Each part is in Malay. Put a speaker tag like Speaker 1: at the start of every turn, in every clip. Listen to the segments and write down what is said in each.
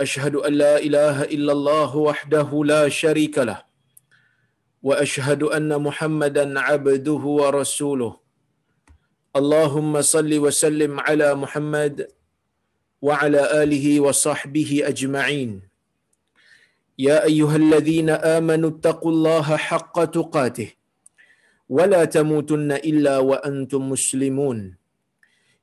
Speaker 1: أشهد أن لا إله إلا الله وحده لا شريك له وأشهد أن محمدا عبده ورسوله. اللهم صل وسلم على محمد وعلى آله وصحبه أجمعين. يا أيها الذين آمنوا اتقوا الله حق تقاته ولا تموتن إلا وأنتم مسلمون.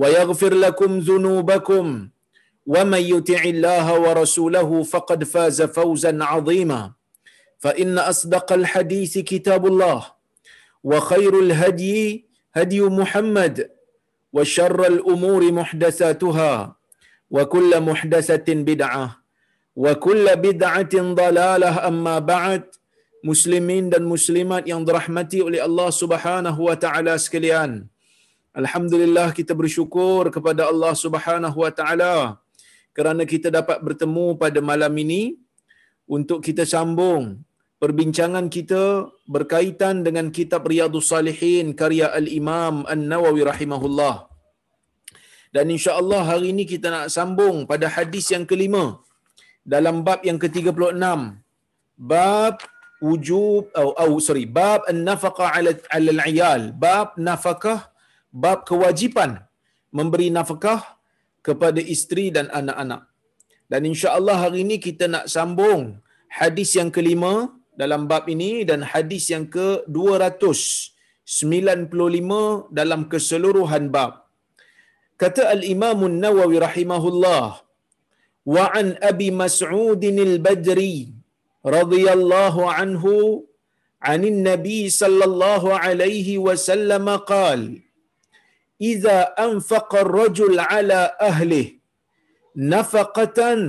Speaker 1: ويغفر لكم ذنوبكم ومن يطع الله ورسوله فقد فاز فوزا عظيما. فإن أصدق الحديث كتاب الله وخير الهدي هدي محمد وشر الأمور محدثاتها وكل محدثة بدعة وكل بدعة ضلالة. أما بعد muslimin dan muslimat yang dirahmati oleh Allah Subhanahu wa taala sekalian. Alhamdulillah kita bersyukur kepada Allah Subhanahu Wa Taala kerana kita dapat bertemu pada malam ini untuk kita sambung perbincangan kita berkaitan dengan kitab Riyadhus Salihin karya Al-Imam An-Nawawi rahimahullah. Dan insya-Allah hari ini kita nak sambung pada hadis yang kelima dalam bab yang ke-36. Bab wujub atau oh, oh, sorry, bab an-nafaqah 'ala al-'iyal, bab nafkah bab kewajipan memberi nafkah kepada isteri dan anak-anak. Dan insya-Allah hari ini kita nak sambung hadis yang kelima dalam bab ini dan hadis yang ke-295 dalam keseluruhan bab. Kata Al-Imam An-Nawawi rahimahullah wa an Abi Mas'ud al-Badri radhiyallahu anhu عن النبي صلى الله عليه وسلم قال Iza anfaqa rajul ala ahli nafaqatan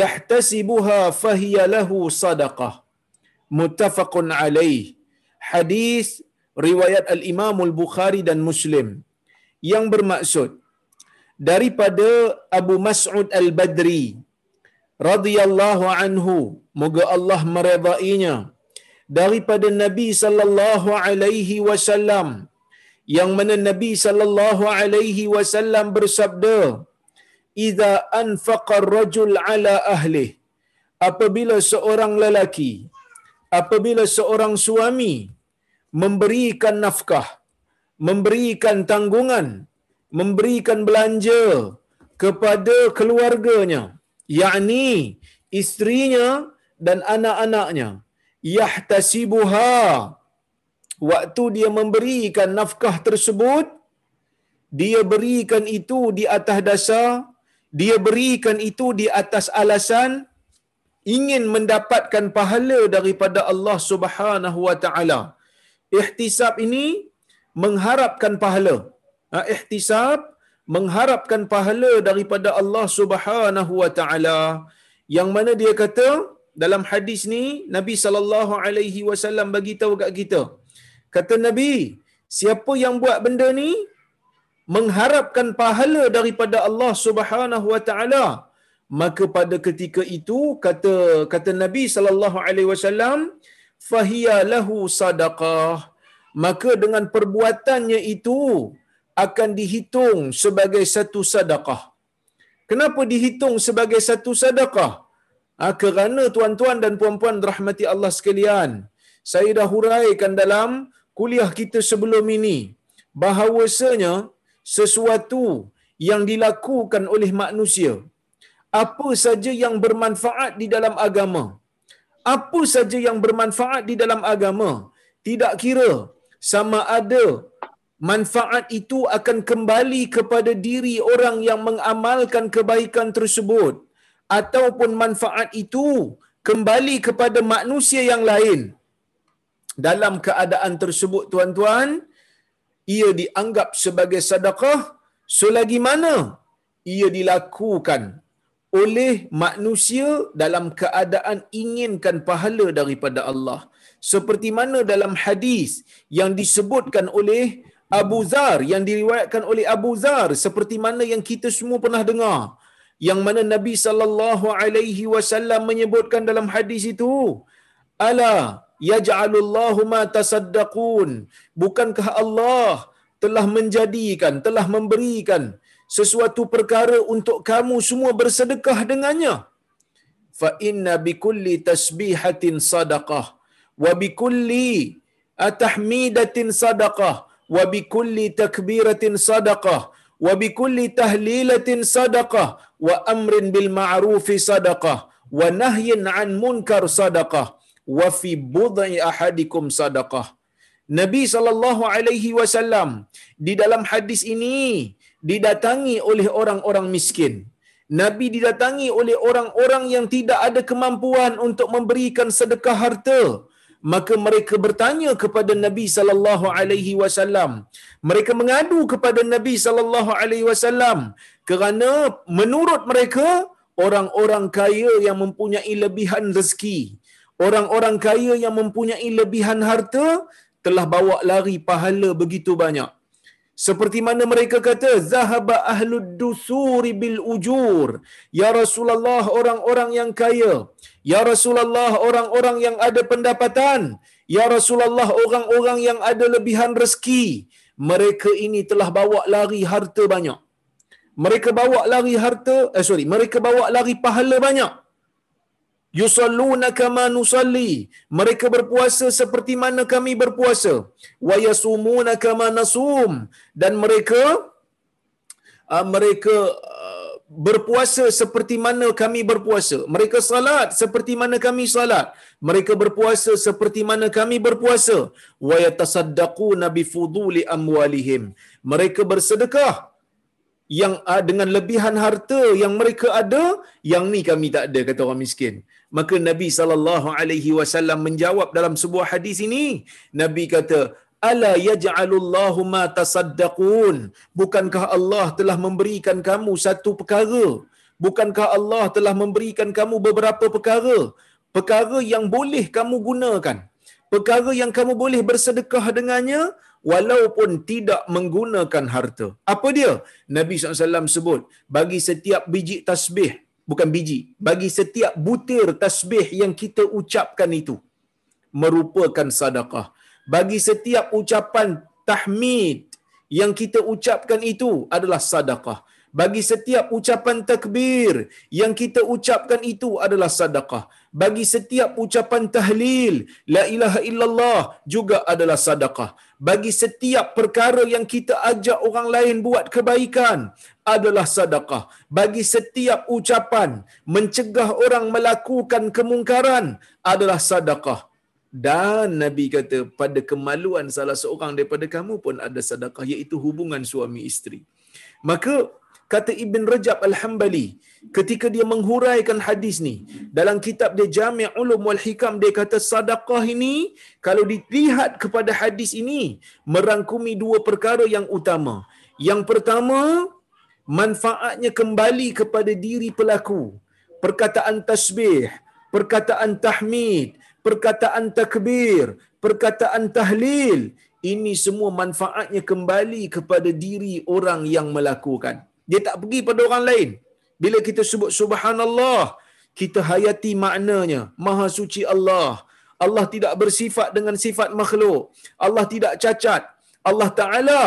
Speaker 1: yahtasibuha fahiya lahu sadaqah muttafaqun alaih hadis riwayat al-Imam al-Bukhari dan Muslim. Yang bermaksud daripada Abu Mas'ud al-Badri radhiyallahu anhu moga Allah meridainya daripada Nabi sallallahu alaihi wasallam yang mana Nabi sallallahu alaihi wasallam bersabda idza anfaqa ar-rajul ala ahli apabila seorang lelaki apabila seorang suami memberikan nafkah memberikan tanggungan memberikan belanja kepada keluarganya yakni isterinya dan anak-anaknya yahtasibuha waktu dia memberikan nafkah tersebut dia berikan itu di atas dasar dia berikan itu di atas alasan ingin mendapatkan pahala daripada Allah Subhanahu wa taala. Ihtisab ini mengharapkan pahala. Ha, ihtisab mengharapkan pahala daripada Allah Subhanahu wa taala. Yang mana dia kata dalam hadis ni Nabi sallallahu alaihi wasallam bagi tahu kat kita kata Nabi siapa yang buat benda ni mengharapkan pahala daripada Allah Subhanahu wa taala maka pada ketika itu kata kata Nabi sallallahu alaihi wasallam fahiya lahu sadaqah maka dengan perbuatannya itu akan dihitung sebagai satu sedekah. Kenapa dihitung sebagai satu sedekah? Ha, kerana tuan-tuan dan puan-puan rahmati Allah sekalian, saya dah huraikan dalam kuliah kita sebelum ini bahawasanya sesuatu yang dilakukan oleh manusia apa saja yang bermanfaat di dalam agama apa saja yang bermanfaat di dalam agama tidak kira sama ada manfaat itu akan kembali kepada diri orang yang mengamalkan kebaikan tersebut ataupun manfaat itu kembali kepada manusia yang lain dalam keadaan tersebut tuan-tuan ia dianggap sebagai sedekah selagi mana ia dilakukan oleh manusia dalam keadaan inginkan pahala daripada Allah. Seperti mana dalam hadis yang disebutkan oleh Abu Zar yang diriwayatkan oleh Abu Zar seperti mana yang kita semua pernah dengar yang mana Nabi sallallahu alaihi wasallam menyebutkan dalam hadis itu ala yaj'alullahu ma tasaddaqun. Bukankah Allah telah menjadikan telah memberikan sesuatu perkara untuk kamu semua bersedekah dengannya? Fa inna bikulli tasbihatin sadaqah wa bikulli atahmidatin sadaqah wa bikulli takbiratin sadaqah wa bikulli tahlilatin sadaqah wa amrin bil ma'rufi sadaqah wa nahyin an munkar sadaqah wa fi budai ahadikum sadaqah Nabi sallallahu alaihi wasallam di dalam hadis ini didatangi oleh orang-orang miskin. Nabi didatangi oleh orang-orang yang tidak ada kemampuan untuk memberikan sedekah harta. Maka mereka bertanya kepada Nabi sallallahu alaihi wasallam. Mereka mengadu kepada Nabi sallallahu alaihi wasallam kerana menurut mereka orang-orang kaya yang mempunyai lebihan rezeki, orang-orang kaya yang mempunyai lebihan harta telah bawa lari pahala begitu banyak. Seperti mana mereka kata, Zahaba ahlud dusuri bil ujur. Ya Rasulullah, orang-orang yang kaya. Ya Rasulullah, orang-orang yang ada pendapatan. Ya Rasulullah, orang-orang yang ada lebihan rezeki. Mereka ini telah bawa lari harta banyak. Mereka bawa lari harta, eh sorry, mereka bawa lari pahala banyak yusalluna kama nusalli. Mereka berpuasa seperti mana kami berpuasa. Wa yasumuna kama nasum. Dan mereka uh, mereka uh, berpuasa seperti mana kami berpuasa. Mereka salat seperti mana kami salat. Mereka berpuasa seperti mana kami berpuasa. Wa yatasaddaquna bi fuduli amwalihim. Mereka bersedekah yang uh, dengan lebihan harta yang mereka ada yang ni kami tak ada kata orang miskin maka Nabi sallallahu alaihi wasallam menjawab dalam sebuah hadis ini. Nabi kata ala yaj'alullahu ma tasaddaqun? Bukankah Allah telah memberikan kamu satu perkara? Bukankah Allah telah memberikan kamu beberapa perkara? Perkara yang boleh kamu gunakan. Perkara yang kamu boleh bersedekah dengannya walaupun tidak menggunakan harta. Apa dia? Nabi SAW sebut, bagi setiap biji tasbih bukan biji bagi setiap butir tasbih yang kita ucapkan itu merupakan sedekah. Bagi setiap ucapan tahmid yang kita ucapkan itu adalah sedekah. Bagi setiap ucapan takbir yang kita ucapkan itu adalah sedekah. Bagi setiap ucapan tahlil la ilaha illallah juga adalah sedekah bagi setiap perkara yang kita ajak orang lain buat kebaikan adalah sedekah. Bagi setiap ucapan mencegah orang melakukan kemungkaran adalah sedekah. Dan nabi kata pada kemaluan salah seorang daripada kamu pun ada sedekah iaitu hubungan suami isteri. Maka kata Ibn Rajab Al-Hambali ketika dia menghuraikan hadis ni dalam kitab dia Jami' Ulum wal Hikam dia kata sedekah ini kalau dilihat kepada hadis ini merangkumi dua perkara yang utama. Yang pertama manfaatnya kembali kepada diri pelaku. Perkataan tasbih perkataan tahmid perkataan takbir perkataan tahlil ini semua manfaatnya kembali kepada diri orang yang melakukan dia tak pergi pada orang lain. Bila kita sebut subhanallah kita hayati maknanya. Maha suci Allah. Allah tidak bersifat dengan sifat makhluk. Allah tidak cacat. Allah Taala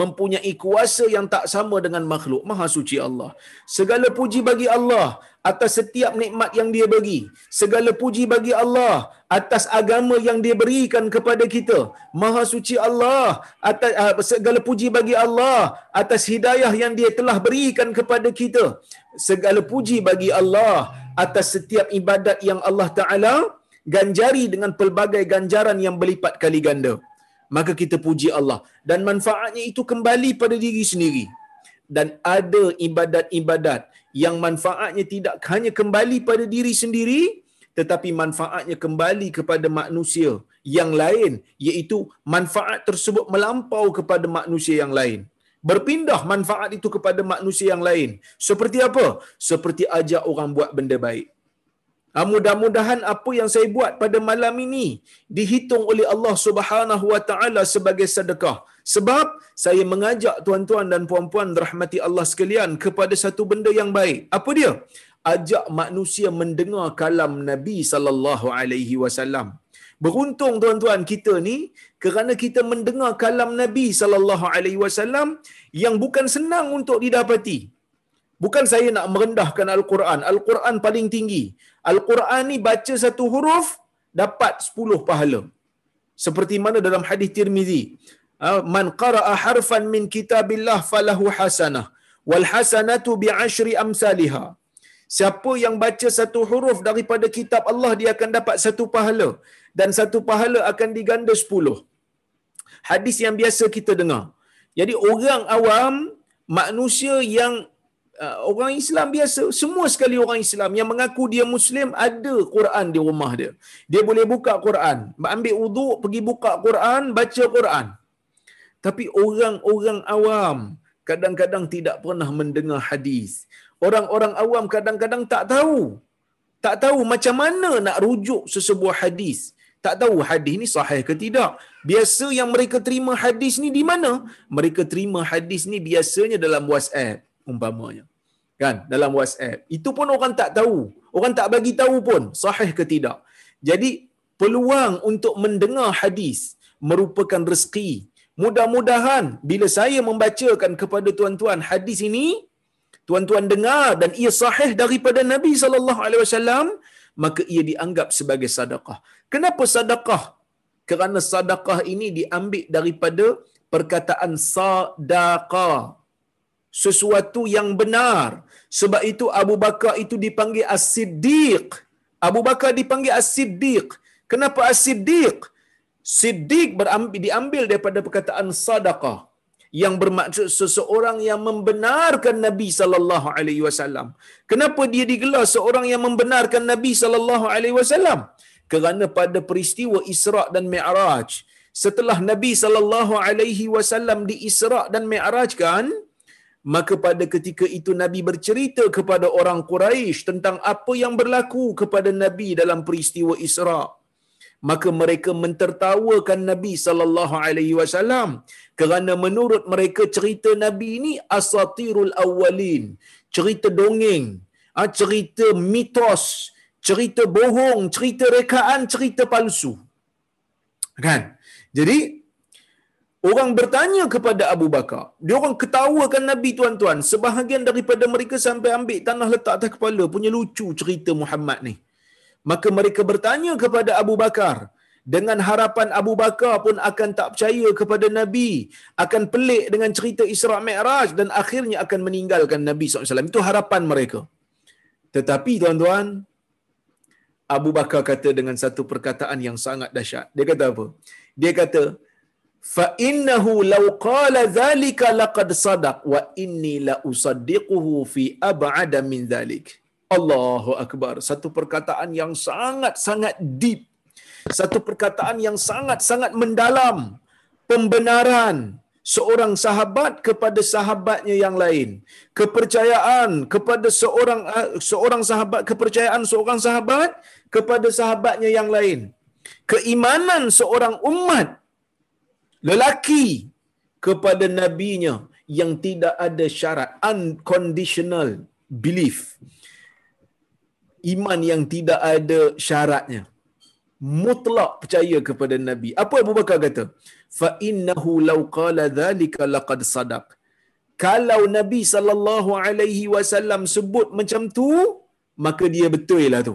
Speaker 1: mempunyai kuasa yang tak sama dengan makhluk. Maha suci Allah. Segala puji bagi Allah atas setiap nikmat yang dia bagi segala puji bagi Allah atas agama yang dia berikan kepada kita maha suci Allah atas uh, segala puji bagi Allah atas hidayah yang dia telah berikan kepada kita segala puji bagi Allah atas setiap ibadat yang Allah Taala ganjari dengan pelbagai ganjaran yang berlipat kali ganda. Maka kita puji Allah dan manfaatnya itu kembali pada diri sendiri. Dan ada ibadat-ibadat yang manfaatnya tidak hanya kembali pada diri sendiri tetapi manfaatnya kembali kepada manusia yang lain iaitu manfaat tersebut melampau kepada manusia yang lain. Berpindah manfaat itu kepada manusia yang lain. Seperti apa? Seperti ajak orang buat benda baik mudah-mudahan apa yang saya buat pada malam ini dihitung oleh Allah Subhanahu Wa Taala sebagai sedekah. Sebab saya mengajak tuan-tuan dan puan-puan rahmati Allah sekalian kepada satu benda yang baik. Apa dia? Ajak manusia mendengar kalam Nabi sallallahu alaihi wasallam. Beruntung tuan-tuan kita ni kerana kita mendengar kalam Nabi sallallahu alaihi wasallam yang bukan senang untuk didapati. Bukan saya nak merendahkan Al-Quran. Al-Quran paling tinggi. Al-Quran ni baca satu huruf, dapat sepuluh pahala. Seperti mana dalam hadis Tirmizi. Ah, Man qara'a harfan min kitabillah falahu hasanah. Wal hasanatu bi'ashri amsalihah. Siapa yang baca satu huruf daripada kitab Allah, dia akan dapat satu pahala. Dan satu pahala akan diganda sepuluh. Hadis yang biasa kita dengar. Jadi orang awam, manusia yang orang Islam biasa, semua sekali orang Islam yang mengaku dia Muslim ada Quran di rumah dia. Dia boleh buka Quran, ambil wuduk, pergi buka Quran, baca Quran. Tapi orang-orang awam kadang-kadang tidak pernah mendengar hadis. Orang-orang awam kadang-kadang tak tahu. Tak tahu macam mana nak rujuk sesebuah hadis. Tak tahu hadis ni sahih ke tidak. Biasa yang mereka terima hadis ni di mana? Mereka terima hadis ni biasanya dalam WhatsApp umpamanya kan dalam WhatsApp. Itu pun orang tak tahu. Orang tak bagi tahu pun sahih ke tidak. Jadi peluang untuk mendengar hadis merupakan rezeki. Mudah-mudahan bila saya membacakan kepada tuan-tuan hadis ini tuan-tuan dengar dan ia sahih daripada Nabi sallallahu alaihi wasallam maka ia dianggap sebagai sedekah. Kenapa sedekah? Kerana sedekah ini diambil daripada perkataan sadaqah. Sesuatu yang benar. Sebab itu Abu Bakar itu dipanggil As-Siddiq. Abu Bakar dipanggil As-Siddiq. Kenapa As-Siddiq? Siddiq berambil, diambil daripada perkataan sadaqah yang bermaksud seseorang yang membenarkan Nabi sallallahu alaihi wasallam. Kenapa dia digelar seorang yang membenarkan Nabi sallallahu alaihi wasallam? Kerana pada peristiwa Isra dan Mi'raj, setelah Nabi sallallahu alaihi wasallam di Isra dan Mi'rajkan, maka pada ketika itu Nabi bercerita kepada orang Quraisy tentang apa yang berlaku kepada Nabi dalam peristiwa Isra. Maka mereka mentertawakan Nabi sallallahu alaihi wasallam kerana menurut mereka cerita Nabi ini asatirul awwalin cerita dongeng ah, cerita mitos cerita bohong cerita rekaan cerita palsu. Kan? Jadi Orang bertanya kepada Abu Bakar. Dia orang ketawakan Nabi tuan-tuan. Sebahagian daripada mereka sampai ambil tanah letak atas kepala. Punya lucu cerita Muhammad ni. Maka mereka bertanya kepada Abu Bakar. Dengan harapan Abu Bakar pun akan tak percaya kepada Nabi. Akan pelik dengan cerita Isra' Mi'raj. Dan akhirnya akan meninggalkan Nabi SAW. Itu harapan mereka. Tetapi tuan-tuan. Abu Bakar kata dengan satu perkataan yang sangat dahsyat. Dia kata apa? Dia kata, fa innahu law qala dhalika laqad sadaq wa inni la usaddiquhu fi ab'ada min dhalik Allahu akbar. Satu perkataan yang sangat sangat deep. Satu perkataan yang sangat sangat mendalam. Pembenaran seorang sahabat kepada sahabatnya yang lain. Kepercayaan kepada seorang seorang sahabat kepercayaan seorang sahabat kepada sahabatnya yang lain. Keimanan seorang umat lelaki kepada nabinya yang tidak ada syarat unconditional belief. Iman yang tidak ada syaratnya. Mutlak percaya kepada nabi. Apa Abu Bakar kata? Fa innahu law qala dhalika laqad sadaq. Kalau nabi sallallahu alaihi wasallam sebut macam tu maka dia betul lah tu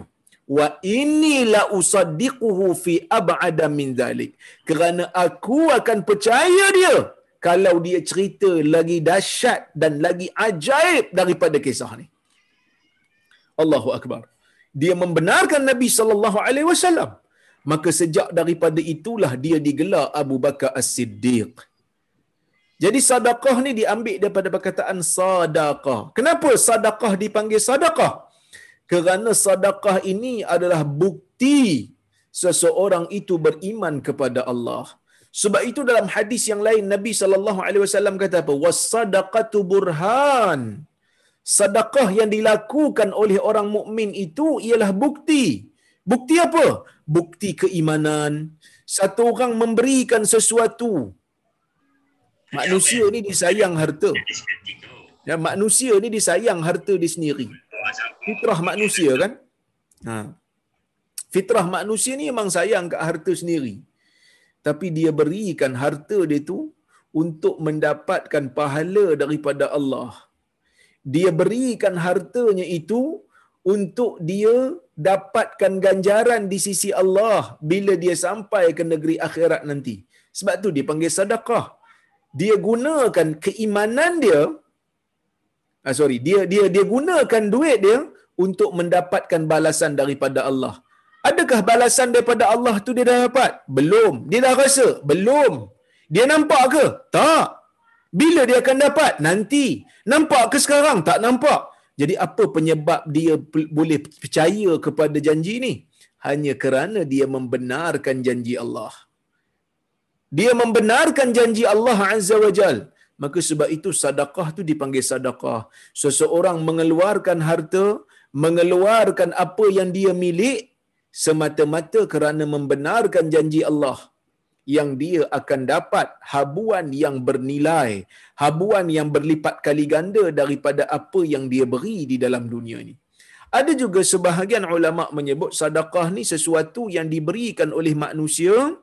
Speaker 1: wa inni la usaddiquhu fi ab'ada min dhalik. Kerana aku akan percaya dia kalau dia cerita lagi dahsyat dan lagi ajaib daripada kisah ni. Allahu akbar. Dia membenarkan Nabi sallallahu alaihi wasallam. Maka sejak daripada itulah dia digelar Abu Bakar As-Siddiq. Jadi sedekah ni diambil daripada perkataan sadaqah. Kenapa sedekah dipanggil sedekah kerana sedekah ini adalah bukti seseorang itu beriman kepada Allah sebab itu dalam hadis yang lain Nabi sallallahu alaihi wasallam kata apa was-sadaqatu burhan sedekah yang dilakukan oleh orang mukmin itu ialah bukti. Bukti apa? Bukti keimanan. Satu orang memberikan sesuatu. Manusia ni disayang harta. Ya, manusia ni disayang harta dia sendiri. Fitrah manusia kan? Ha. Fitrah manusia ni memang sayang kat harta sendiri. Tapi dia berikan harta dia tu untuk mendapatkan pahala daripada Allah dia berikan hartanya itu untuk dia dapatkan ganjaran di sisi Allah bila dia sampai ke negeri akhirat nanti. Sebab tu dia panggil sedekah. Dia gunakan keimanan dia ah sorry, dia dia dia gunakan duit dia untuk mendapatkan balasan daripada Allah. Adakah balasan daripada Allah tu dia dah dapat? Belum. Dia dah rasa? Belum. Dia nampak ke? Tak. Bila dia akan dapat? Nanti. Nampak ke sekarang? Tak nampak. Jadi apa penyebab dia boleh percaya kepada janji ini? Hanya kerana dia membenarkan janji Allah. Dia membenarkan janji Allah Azza wa Jal. Maka sebab itu sadaqah tu dipanggil sadaqah. Seseorang mengeluarkan harta, mengeluarkan apa yang dia milik semata-mata kerana membenarkan janji Allah yang dia akan dapat habuan yang bernilai, habuan yang berlipat kali ganda daripada apa yang dia beri di dalam dunia ini. Ada juga sebahagian ulama menyebut sedekah ni sesuatu yang diberikan oleh manusia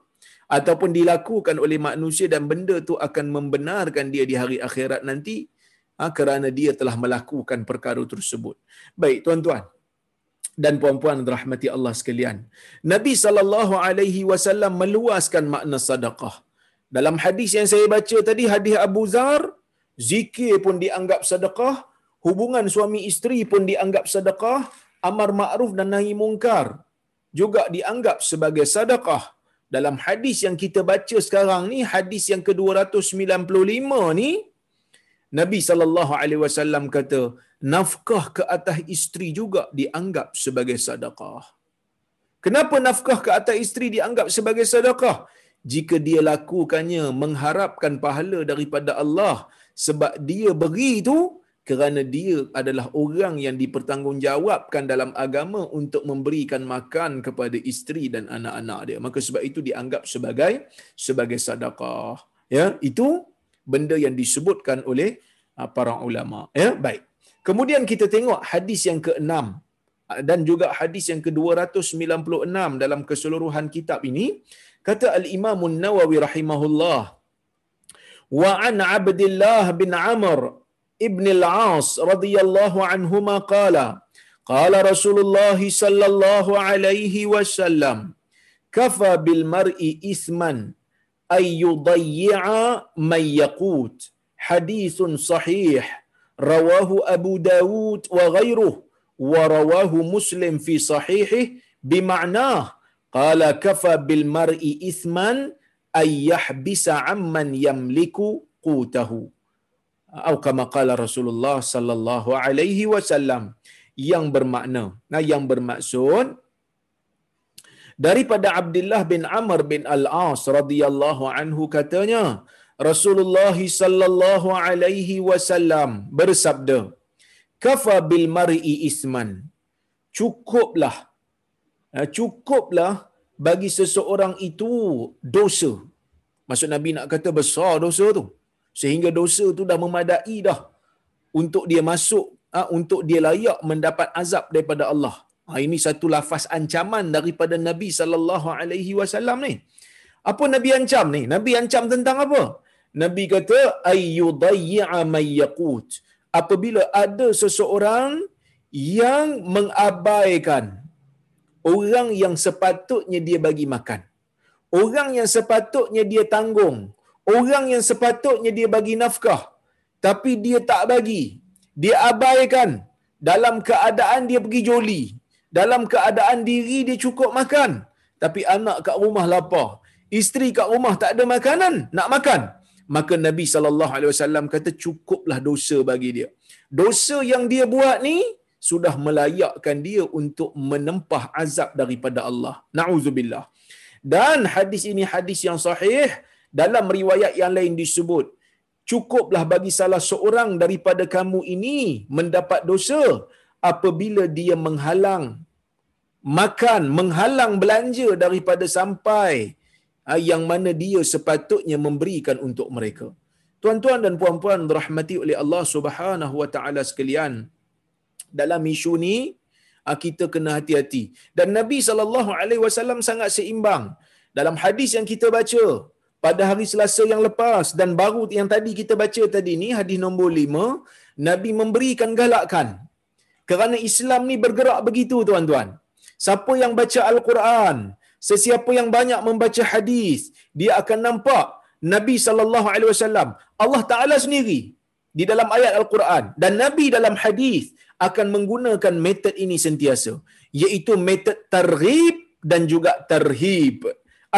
Speaker 1: ataupun dilakukan oleh manusia dan benda tu akan membenarkan dia di hari akhirat nanti ha, kerana dia telah melakukan perkara tersebut. Baik tuan-tuan, dan puan-puan rahmati Allah sekalian. Nabi sallallahu alaihi wasallam meluaskan makna sedekah. Dalam hadis yang saya baca tadi hadis Abu Zar, zikir pun dianggap sedekah, hubungan suami isteri pun dianggap sedekah, amar ma'ruf dan nahi mungkar juga dianggap sebagai sedekah. Dalam hadis yang kita baca sekarang ni, hadis yang ke-295 ni, Nabi sallallahu alaihi wasallam kata, nafkah ke atas isteri juga dianggap sebagai sedekah. Kenapa nafkah ke atas isteri dianggap sebagai sedekah? Jika dia lakukannya mengharapkan pahala daripada Allah sebab dia beri itu kerana dia adalah orang yang dipertanggungjawabkan dalam agama untuk memberikan makan kepada isteri dan anak-anak dia. Maka sebab itu dianggap sebagai sebagai sedekah. Ya, itu benda yang disebutkan oleh ah, para ulama. Ya, baik. Kemudian kita tengok hadis yang ke-6 dan juga hadis yang ke-296 dalam keseluruhan kitab ini kata al-Imam An-Nawawi rahimahullah wa an Abdullah bin Amr ibn al-As radhiyallahu anhuma qala qala Rasulullah sallallahu alaihi wasallam kafa bil mar'i ithman ay yudayya man yaqut hadithun sahih rawahu Abu Dawud wa ghairuh wa rawahu Muslim fi sahihih bima'nah qala kafa bil mar'i ithman ay yahbisa amman yamliku qutahu atau kama qala Rasulullah sallallahu alaihi wasallam yang bermakna. Nah yang bermaksud daripada Abdullah bin Amr bin Al-As radhiyallahu anhu katanya Rasulullah sallallahu alaihi wasallam bersabda kafa bil mar'i isman. Cukuplah cukuplah bagi seseorang itu dosa. Maksud nabi nak kata besar dosa tu sehingga dosa tu dah memadai dah untuk dia masuk ha, untuk dia layak mendapat azab daripada Allah ha, ini satu lafaz ancaman daripada nabi sallallahu alaihi wasallam ni apa nabi ancam ni nabi ancam tentang apa Nabi kata ayyudayya may yaqut. Apabila ada seseorang yang mengabaikan orang yang sepatutnya dia bagi makan. Orang yang sepatutnya dia tanggung. Orang yang sepatutnya dia bagi nafkah. Tapi dia tak bagi. Dia abaikan dalam keadaan dia pergi joli. dalam keadaan diri dia cukup makan tapi anak kat rumah lapar isteri kat rumah tak ada makanan nak makan maka Nabi sallallahu alaihi wasallam kata cukuplah dosa bagi dia dosa yang dia buat ni sudah melayakkan dia untuk menempah azab daripada Allah nauzubillah dan hadis ini hadis yang sahih dalam riwayat yang lain disebut cukuplah bagi salah seorang daripada kamu ini mendapat dosa apabila dia menghalang makan menghalang belanja daripada sampai ah, yang mana dia sepatutnya memberikan untuk mereka. Tuan-tuan dan puan-puan rahmati oleh Allah Subhanahu wa taala sekalian dalam isu ni ah, kita kena hati-hati. Dan Nabi sallallahu alaihi wasallam sangat seimbang. Dalam hadis yang kita baca pada hari Selasa yang lepas dan baru yang tadi kita baca tadi ni hadis nombor 5 Nabi memberikan galakan kerana Islam ni bergerak begitu tuan-tuan. Siapa yang baca al-Quran sesiapa yang banyak membaca hadis dia akan nampak Nabi sallallahu alaihi wasallam Allah Taala sendiri di dalam ayat al-Quran dan Nabi dalam hadis akan menggunakan metod ini sentiasa iaitu metod targhib dan juga tarhib.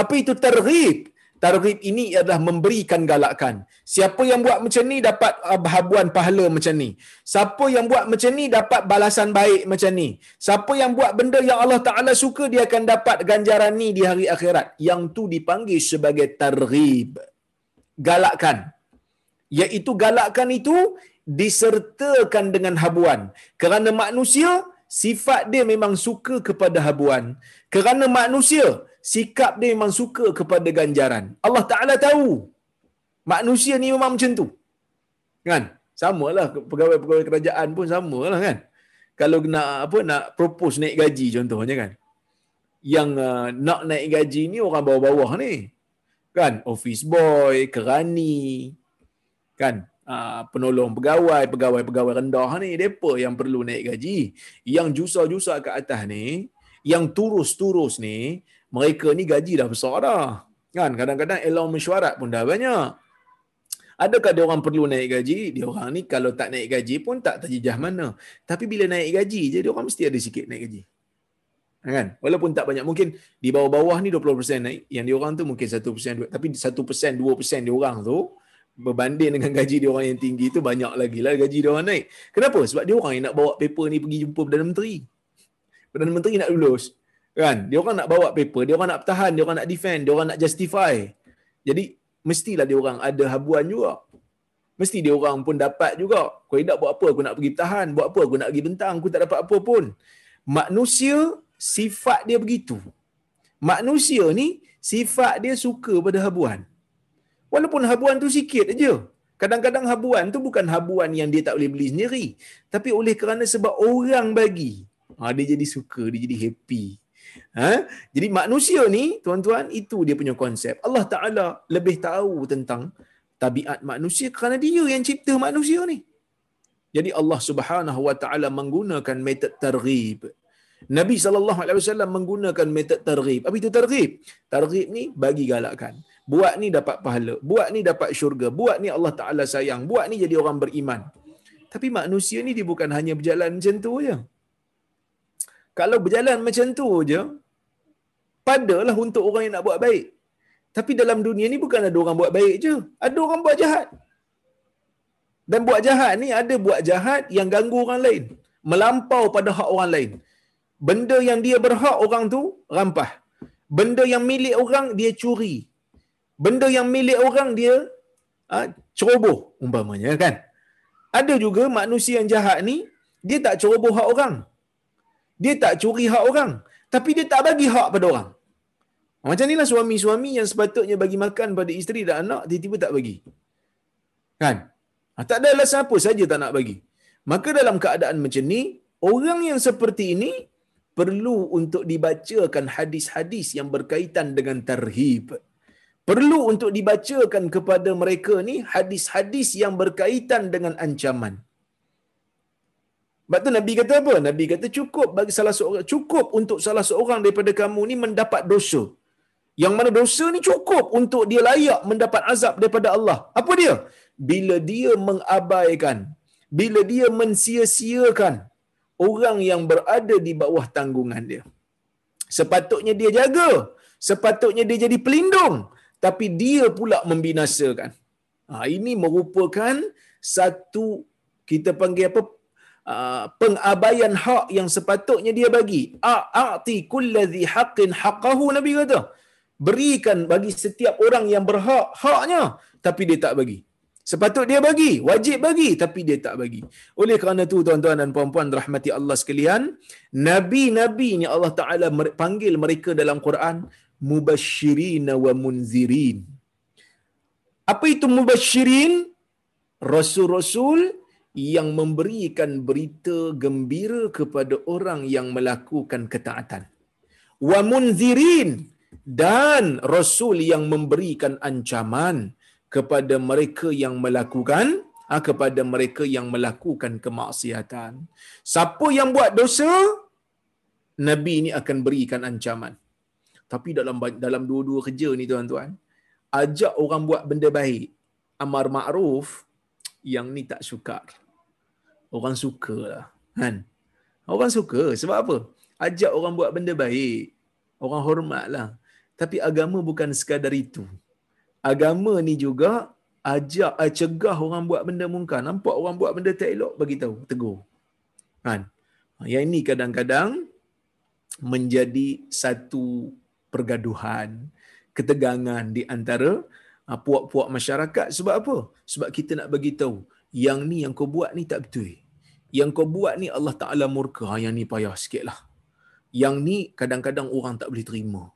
Speaker 1: Apa itu targhib Targhib ini adalah memberikan galakan. Siapa yang buat macam ni dapat uh, habuan pahala macam ni. Siapa yang buat macam ni dapat balasan baik macam ni. Siapa yang buat benda yang Allah Taala suka dia akan dapat ganjaran ni di hari akhirat. Yang tu dipanggil sebagai targhib. Galakkan. Iaitu galakkan itu disertakan dengan habuan. Kerana manusia sifat dia memang suka kepada habuan. Kerana manusia sikap dia memang suka kepada ganjaran. Allah Taala tahu. Manusia ni memang macam tu. Kan? Samalah pegawai-pegawai kerajaan pun samalah kan. Kalau nak apa nak propose naik gaji contohnya kan. Yang uh, nak naik gaji ni orang bawah-bawah ni. Kan? Office boy, kerani. Kan? Uh, penolong pegawai, pegawai-pegawai rendah ni depa yang perlu naik gaji. Yang jusa-jusa kat atas ni, yang turus-turus ni, mereka ni gaji dah besar dah. Kan? Kadang-kadang allowance mesyuarat pun dah banyak. Adakah dia orang perlu naik gaji? Dia orang ni kalau tak naik gaji pun tak terjejah mana. Tapi bila naik gaji je, dia orang mesti ada sikit naik gaji. Kan? Walaupun tak banyak. Mungkin di bawah-bawah ni 20% naik. Yang dia orang tu mungkin 1%. Tapi 1%, 2% dia orang tu berbanding dengan gaji dia orang yang tinggi tu banyak lagi lah gaji dia orang naik. Kenapa? Sebab dia orang yang nak bawa paper ni pergi jumpa Perdana Menteri. Perdana Menteri nak lulus. Kan? Dia orang nak bawa paper, dia orang nak bertahan, dia orang nak defend, dia orang nak justify. Jadi mestilah dia orang ada habuan juga. Mesti dia orang pun dapat juga. Kau tidak buat apa aku nak pergi bertahan, buat apa aku nak pergi bentang, aku tak dapat apa pun. Manusia sifat dia begitu. Manusia ni sifat dia suka pada habuan. Walaupun habuan tu sikit aja. Kadang-kadang habuan tu bukan habuan yang dia tak boleh beli sendiri. Tapi oleh kerana sebab orang bagi. Ha, dia jadi suka, dia jadi happy. Ha? Jadi manusia ni, tuan-tuan, itu dia punya konsep. Allah Ta'ala lebih tahu tentang tabiat manusia kerana dia yang cipta manusia ni. Jadi Allah Subhanahu Wa Ta'ala menggunakan metod targhib. Nabi sallallahu alaihi wasallam menggunakan metod targhib. Apa itu targhib? Targhib ni bagi galakkan. Buat ni dapat pahala, buat ni dapat syurga, buat ni Allah Taala sayang, buat ni jadi orang beriman. Tapi manusia ni dia bukan hanya berjalan macam tu aja kalau berjalan macam tu je, padalah untuk orang yang nak buat baik. Tapi dalam dunia ni bukan ada orang buat baik je. Ada orang buat jahat. Dan buat jahat ni ada buat jahat yang ganggu orang lain. Melampau pada hak orang lain. Benda yang dia berhak orang tu rampah. Benda yang milik orang dia curi. Benda yang milik orang dia ha, ceroboh umpamanya kan. Ada juga manusia yang jahat ni dia tak ceroboh hak orang. Dia tak curi hak orang. Tapi dia tak bagi hak pada orang. Macam inilah suami-suami yang sepatutnya bagi makan pada isteri dan anak, tiba-tiba tak bagi. Kan? Ha, tak ada alasan apa saja tak nak bagi. Maka dalam keadaan macam ni, orang yang seperti ini perlu untuk dibacakan hadis-hadis yang berkaitan dengan tarhib. Perlu untuk dibacakan kepada mereka ni hadis-hadis yang berkaitan dengan ancaman. Sebab tu Nabi kata apa? Nabi kata cukup bagi salah seorang cukup untuk salah seorang daripada kamu ni mendapat dosa. Yang mana dosa ni cukup untuk dia layak mendapat azab daripada Allah. Apa dia? Bila dia mengabaikan, bila dia mensia-siakan orang yang berada di bawah tanggungan dia. Sepatutnya dia jaga, sepatutnya dia jadi pelindung, tapi dia pula membinasakan. Ha, ini merupakan satu kita panggil apa pengabaian hak yang sepatutnya dia bagi. A'ti kulladhi haqqin haqqahu Nabi kata. Berikan bagi setiap orang yang berhak haknya tapi dia tak bagi. Sepatut dia bagi, wajib bagi tapi dia tak bagi. Oleh kerana tu tuan-tuan dan puan-puan rahmati Allah sekalian, nabi-nabi ni Allah Taala panggil mereka dalam Quran mubasyirin wa munzirin. Apa itu mubasyirin? Rasul-rasul yang memberikan berita gembira kepada orang yang melakukan ketaatan. Wa munzirin dan rasul yang memberikan ancaman kepada mereka yang melakukan ha, kepada mereka yang melakukan kemaksiatan. Siapa yang buat dosa, Nabi ini akan berikan ancaman. Tapi dalam dalam dua-dua kerja ni tuan-tuan, ajak orang buat benda baik, amar ma'ruf, yang ni tak sukar. Orang suka lah. Kan? Orang suka. Sebab apa? Ajak orang buat benda baik. Orang hormat lah. Tapi agama bukan sekadar itu agama ni juga ajak uh, cegah orang buat benda mungkar. Nampak orang buat benda tak elok bagi tahu, tegur. Kan? Yang ini kadang-kadang menjadi satu pergaduhan, ketegangan di antara uh, puak-puak masyarakat sebab apa? Sebab kita nak bagi tahu yang ni yang kau buat ni tak betul. Yang kau buat ni Allah Taala murka, yang ni payah sikitlah. Yang ni kadang-kadang orang tak boleh terima.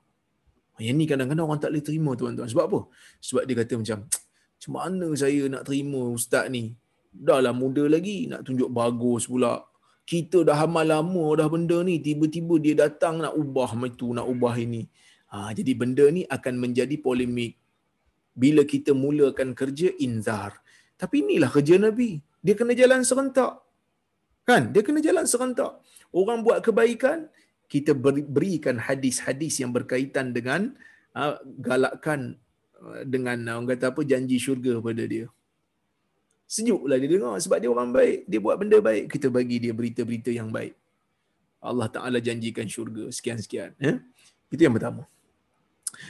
Speaker 1: Yang ni kadang-kadang orang tak boleh terima tuan-tuan. Sebab apa? Sebab dia kata macam, macam mana saya nak terima ustaz ni? Dah lah muda lagi, nak tunjuk bagus pula. Kita dah hamal lama dah benda ni, tiba-tiba dia datang nak ubah macam itu, nak ubah ini. Ha, jadi benda ni akan menjadi polemik. Bila kita mulakan kerja, inzar. Tapi inilah kerja Nabi. Dia kena jalan serentak. Kan? Dia kena jalan serentak. Orang buat kebaikan, kita berikan hadis-hadis yang berkaitan dengan uh, galakkan uh, dengan uh, orang kata apa janji syurga pada dia. Sejuklah dia dengar sebab dia orang baik, dia buat benda baik, kita bagi dia berita-berita yang baik. Allah Taala janjikan syurga sekian-sekian, ya. Itu yang pertama.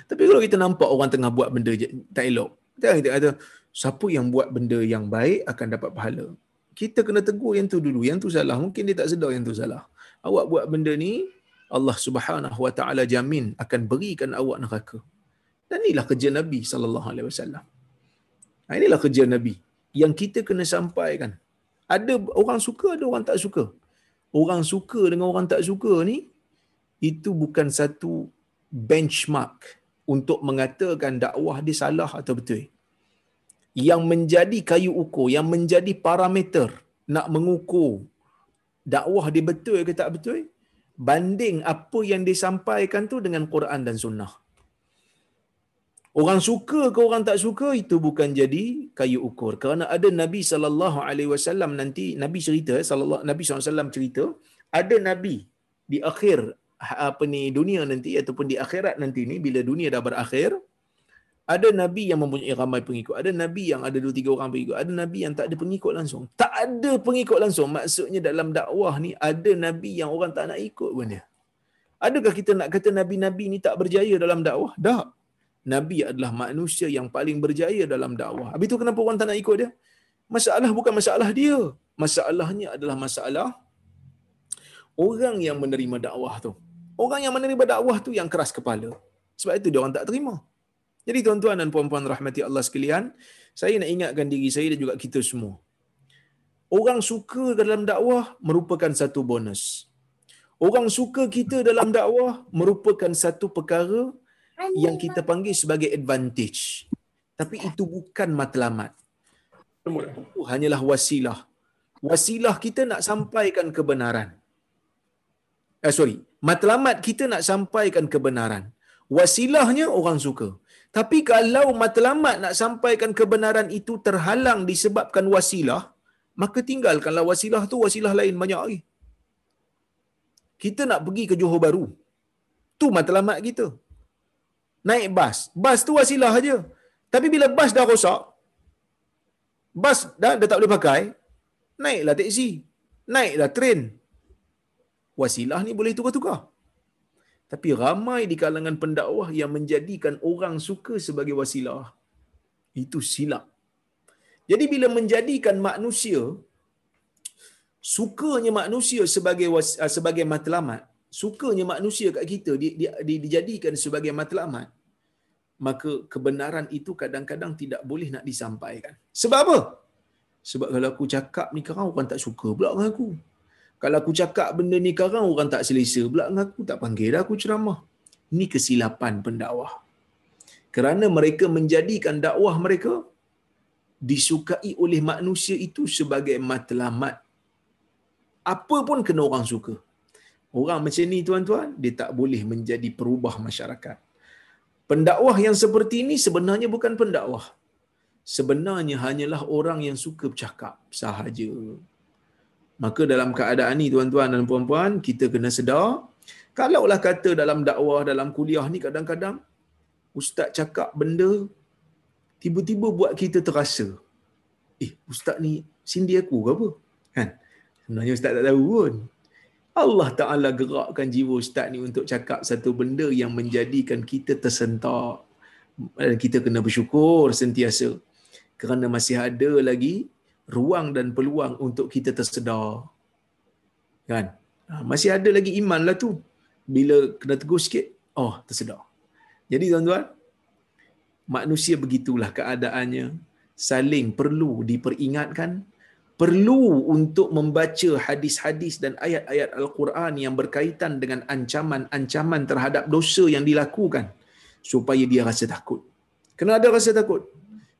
Speaker 1: Tapi kalau kita nampak orang tengah buat benda tak elok, kita kata siapa yang buat benda yang baik akan dapat pahala. Kita kena tegur yang tu dulu, yang tu salah. Mungkin dia tak sedar yang tu salah. Awak buat benda ni, Allah Subhanahu wa taala jamin akan berikan awak neraka. Dan inilah kerja Nabi sallallahu alaihi wasallam. Ha, inilah kerja Nabi yang kita kena sampaikan. Ada orang suka, ada orang tak suka. Orang suka dengan orang tak suka ni itu bukan satu benchmark untuk mengatakan dakwah dia salah atau betul. Yang menjadi kayu ukur, yang menjadi parameter nak mengukur dakwah dia betul ke tak betul, banding apa yang disampaikan tu dengan Quran dan Sunnah. Orang suka ke orang tak suka itu bukan jadi kayu ukur. Kerana ada Nabi sallallahu alaihi wasallam nanti Nabi cerita sallallahu Nabi SAW cerita ada nabi di akhir apa ni dunia nanti ataupun di akhirat nanti ni bila dunia dah berakhir ada nabi yang mempunyai ramai pengikut. Ada nabi yang ada dua tiga orang pengikut. Ada nabi yang tak ada pengikut langsung. Tak ada pengikut langsung. Maksudnya dalam dakwah ni ada nabi yang orang tak nak ikut pun dia. Adakah kita nak kata nabi-nabi ni tak berjaya dalam dakwah? Tak. Nabi adalah manusia yang paling berjaya dalam dakwah. Habis tu kenapa orang tak nak ikut dia? Masalah bukan masalah dia. Masalahnya adalah masalah orang yang menerima dakwah tu. Orang yang menerima dakwah tu yang keras kepala. Sebab itu dia orang tak terima jadi tuan-tuan dan puan-puan rahmati Allah sekalian, saya nak ingatkan diri saya dan juga kita semua. Orang suka dalam dakwah merupakan satu bonus. Orang suka kita dalam dakwah merupakan satu perkara yang kita panggil sebagai advantage. Tapi itu bukan matlamat. Itu hanyalah wasilah. Wasilah kita nak sampaikan kebenaran. Eh, sorry. Matlamat kita nak sampaikan kebenaran. Wasilahnya orang suka. Tapi kalau matlamat nak sampaikan kebenaran itu terhalang disebabkan wasilah, maka tinggalkanlah wasilah tu wasilah lain banyak lagi. Kita nak pergi ke Johor Baru. Tu matlamat kita. Naik bas. Bas tu wasilah aja. Tapi bila bas dah rosak, bas dah, dah tak boleh pakai, naiklah teksi. Naiklah train. wasilah ni boleh tukar-tukar. Tapi ramai di kalangan pendakwah yang menjadikan orang suka sebagai wasilah. Itu silap. Jadi bila menjadikan manusia sukanya manusia sebagai uh, sebagai matlamat, sukanya manusia kat kita di, di, di, dijadikan sebagai matlamat, maka kebenaran itu kadang-kadang tidak boleh nak disampaikan. Sebab apa? Sebab kalau aku cakap ni kerana orang tak suka pula dengan aku. Kalau aku cakap benda ni sekarang orang tak selesa pula dengan aku, tak panggil dah aku ceramah. Ini kesilapan pendakwah. Kerana mereka menjadikan dakwah mereka disukai oleh manusia itu sebagai matlamat. Apa pun kena orang suka. Orang macam ni tuan-tuan, dia tak boleh menjadi perubah masyarakat. Pendakwah yang seperti ini sebenarnya bukan pendakwah. Sebenarnya hanyalah orang yang suka bercakap sahaja. Maka dalam keadaan ni tuan-tuan dan puan-puan, kita kena sedar, kalaulah kata dalam dakwah, dalam kuliah ni kadang-kadang, ustaz cakap benda, tiba-tiba buat kita terasa, eh ustaz ni sindi aku ke apa? Kan? Sebenarnya ustaz tak tahu pun. Allah Ta'ala gerakkan jiwa ustaz ni untuk cakap satu benda yang menjadikan kita tersentak. Dan kita kena bersyukur sentiasa. Kerana masih ada lagi ruang dan peluang untuk kita tersedar. Kan? Ha, masih ada lagi iman lah tu. Bila kena tegur sikit, oh tersedar. Jadi tuan-tuan, manusia begitulah keadaannya. Saling perlu diperingatkan, perlu untuk membaca hadis-hadis dan ayat-ayat Al-Quran yang berkaitan dengan ancaman-ancaman terhadap dosa yang dilakukan supaya dia rasa takut. Kena ada rasa takut.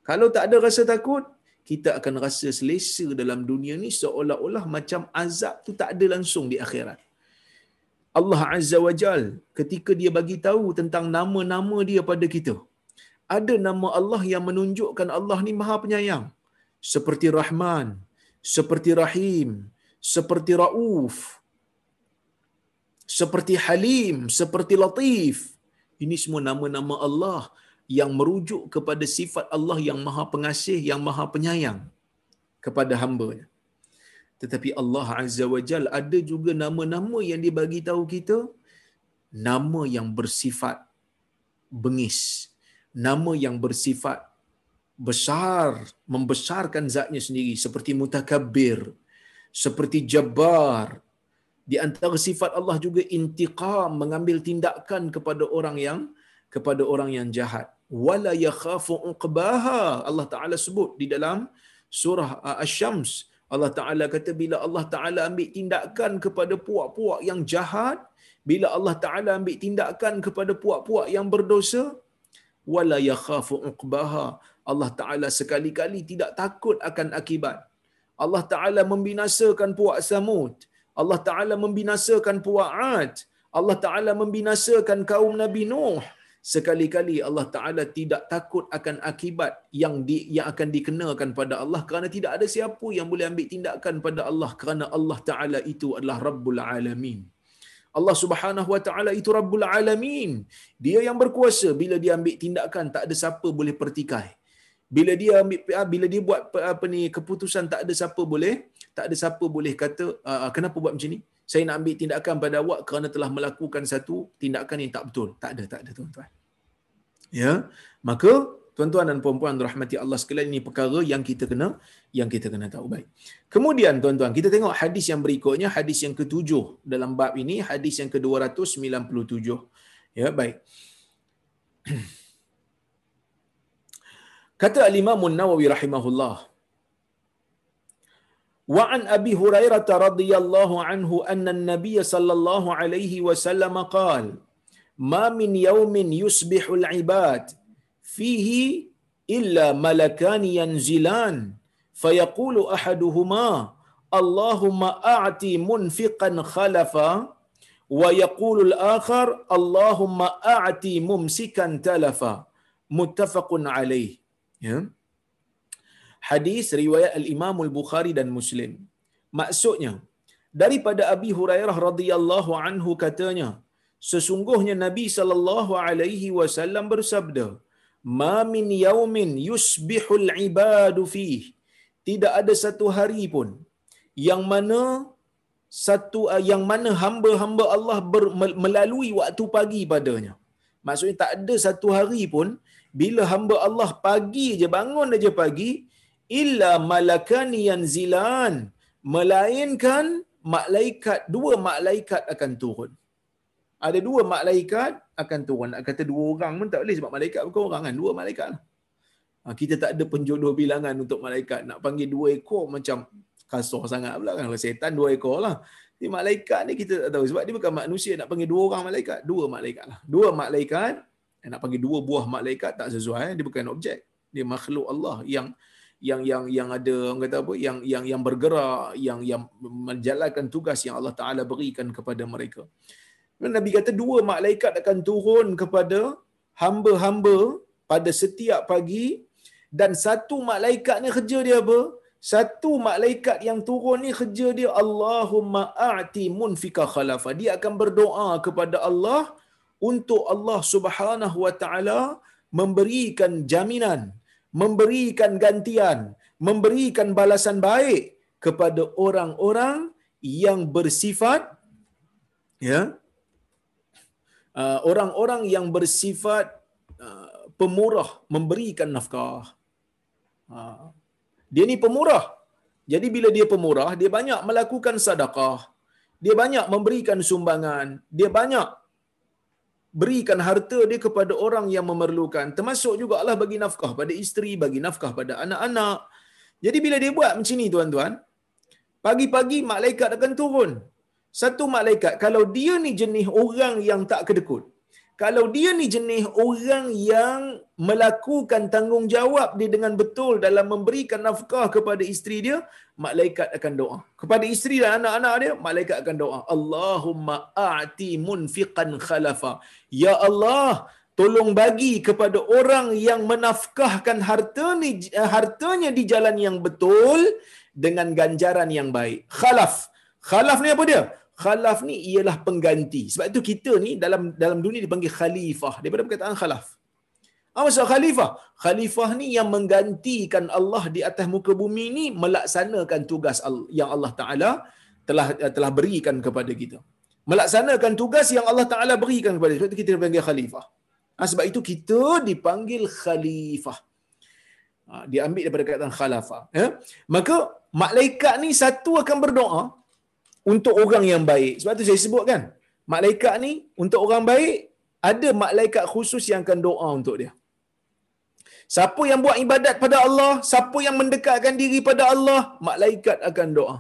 Speaker 1: Kalau tak ada rasa takut, kita akan rasa selesa dalam dunia ni seolah-olah macam azab tu tak ada langsung di akhirat. Allah Azza wa Jal ketika dia bagi tahu tentang nama-nama dia pada kita. Ada nama Allah yang menunjukkan Allah ni Maha Penyayang. Seperti Rahman, seperti Rahim, seperti Rauf, seperti Halim, seperti Latif. Ini semua nama-nama Allah yang merujuk kepada sifat Allah yang maha pengasih, yang maha penyayang kepada hamba-Nya. Tetapi Allah Azza wa Jal ada juga nama-nama yang dibagi tahu kita, nama yang bersifat bengis, nama yang bersifat besar, membesarkan zatnya sendiri seperti mutakabbir, seperti jabbar. Di antara sifat Allah juga intiqam, mengambil tindakan kepada orang yang kepada orang yang jahat wala yakhafu uqbaha. Allah Taala sebut di dalam surah uh, Asy-Syams Allah Taala kata bila Allah Taala ambil tindakan kepada puak-puak yang jahat bila Allah Taala ambil tindakan kepada puak-puak yang berdosa wala yakhafu uqbaha. Allah Taala sekali-kali tidak takut akan akibat. Allah Taala membinasakan puak Samud. Allah Taala membinasakan puak Ad. Allah Taala membinasakan kaum Nabi Nuh sekali-kali Allah Taala tidak takut akan akibat yang di, yang akan dikenakan pada Allah kerana tidak ada siapa yang boleh ambil tindakan pada Allah kerana Allah Taala itu adalah Rabbul Alamin. Allah Subhanahu Wa Taala itu Rabbul Alamin. Dia yang berkuasa bila dia ambil tindakan tak ada siapa boleh pertikai. Bila dia ambil ah, bila dia buat apa ni keputusan tak ada siapa boleh tak ada siapa boleh kata uh, kenapa buat macam ni? Saya nak ambil tindakan pada awak kerana telah melakukan satu tindakan yang tak betul. Tak ada, tak ada tuan-tuan. Ya, maka tuan-tuan dan puan-puan rahmati Allah sekalian ini perkara yang kita kena yang kita kena tahu baik. Kemudian tuan-tuan, kita tengok hadis yang berikutnya, hadis yang ketujuh dalam bab ini, hadis yang ke-297. Ya, baik. Kata al-Imam An-Nawawi rahimahullah, وعن أبي هريرة رضي الله عنه أن النبي صلى الله عليه وسلم قال ما من يوم يصبح العباد فيه إلا ملكان ينزلان فيقول أحدهما اللهم اعطي منفقا خلفا ويقول الآخر اللهم اعطي ممسكا تلفا متفق عليه. yeah. Hadis riwayat al-Imam al-Bukhari dan Muslim. Maksudnya daripada Abi Hurairah radhiyallahu anhu katanya, sesungguhnya Nabi sallallahu alaihi wasallam bersabda, "Ma min yaumin yusbihul ibadu fih." Tidak ada satu hari pun yang mana satu uh, yang mana hamba-hamba Allah ber, melalui waktu pagi padanya. Maksudnya tak ada satu hari pun bila hamba Allah pagi je bangun aja pagi illa malakani yanzilan melainkan malaikat dua malaikat akan turun. Ada dua malaikat akan turun. Nak kata dua orang pun tak boleh sebab malaikat bukan orang kan, dua malaikat lah. Ha, kita tak ada penjodoh bilangan untuk malaikat. Nak panggil dua ekor macam kasar sangat pula kan. Kalau setan dua ekor lah. Jadi malaikat ni kita tak tahu. Sebab dia bukan manusia nak panggil dua orang malaikat. Dua malaikat lah. Dua malaikat. Nak panggil dua buah malaikat tak sesuai. Dia bukan objek. Dia makhluk Allah yang yang yang yang ada orang kata apa yang yang yang bergerak yang yang menjalankan tugas yang Allah Taala berikan kepada mereka. Nabi kata dua malaikat akan turun kepada hamba-hamba pada setiap pagi dan satu malaikat ni kerja dia apa? Satu malaikat yang turun ni kerja dia Allahumma a'ti munfika khalafa. Dia akan berdoa kepada Allah untuk Allah Subhanahu wa taala memberikan jaminan, memberikan gantian, memberikan balasan baik kepada orang-orang yang bersifat ya uh, orang-orang yang bersifat uh, pemurah memberikan nafkah. Uh, dia ni pemurah. Jadi bila dia pemurah dia banyak melakukan sedekah. Dia banyak memberikan sumbangan. Dia banyak berikan harta dia kepada orang yang memerlukan. Termasuk juga Allah bagi nafkah pada isteri bagi nafkah pada anak-anak. Jadi bila dia buat macam ni tuan-tuan pagi-pagi malaikat akan turun. Satu malaikat kalau dia ni jenis orang yang tak kedekut kalau dia ni jenis orang yang melakukan tanggungjawab dia dengan betul dalam memberikan nafkah kepada isteri dia malaikat akan doa. Kepada isteri dan anak-anak dia malaikat akan doa. Allahumma a'ti munfiqan khalafa. Ya Allah tolong bagi kepada orang yang menafkahkan harta ni hartanya di jalan yang betul dengan ganjaran yang baik. Khalaf. Khalaf ni apa dia khalaf ni ialah pengganti. Sebab itu kita ni dalam dalam dunia dipanggil khalifah daripada perkataan khalaf. Apa maksud khalifah? Khalifah ni yang menggantikan Allah di atas muka bumi ni melaksanakan tugas yang Allah Taala telah telah berikan kepada kita. Melaksanakan tugas yang Allah Taala berikan kepada kita. Sebab itu kita dipanggil khalifah. Ha, sebab itu kita dipanggil khalifah. Ha, diambil daripada perkataan khalafah. Ya? Maka malaikat ni satu akan berdoa untuk orang yang baik. Sebab tu saya sebut kan, malaikat ni untuk orang baik, ada malaikat khusus yang akan doa untuk dia. Siapa yang buat ibadat pada Allah, siapa yang mendekatkan diri pada Allah, malaikat akan doa.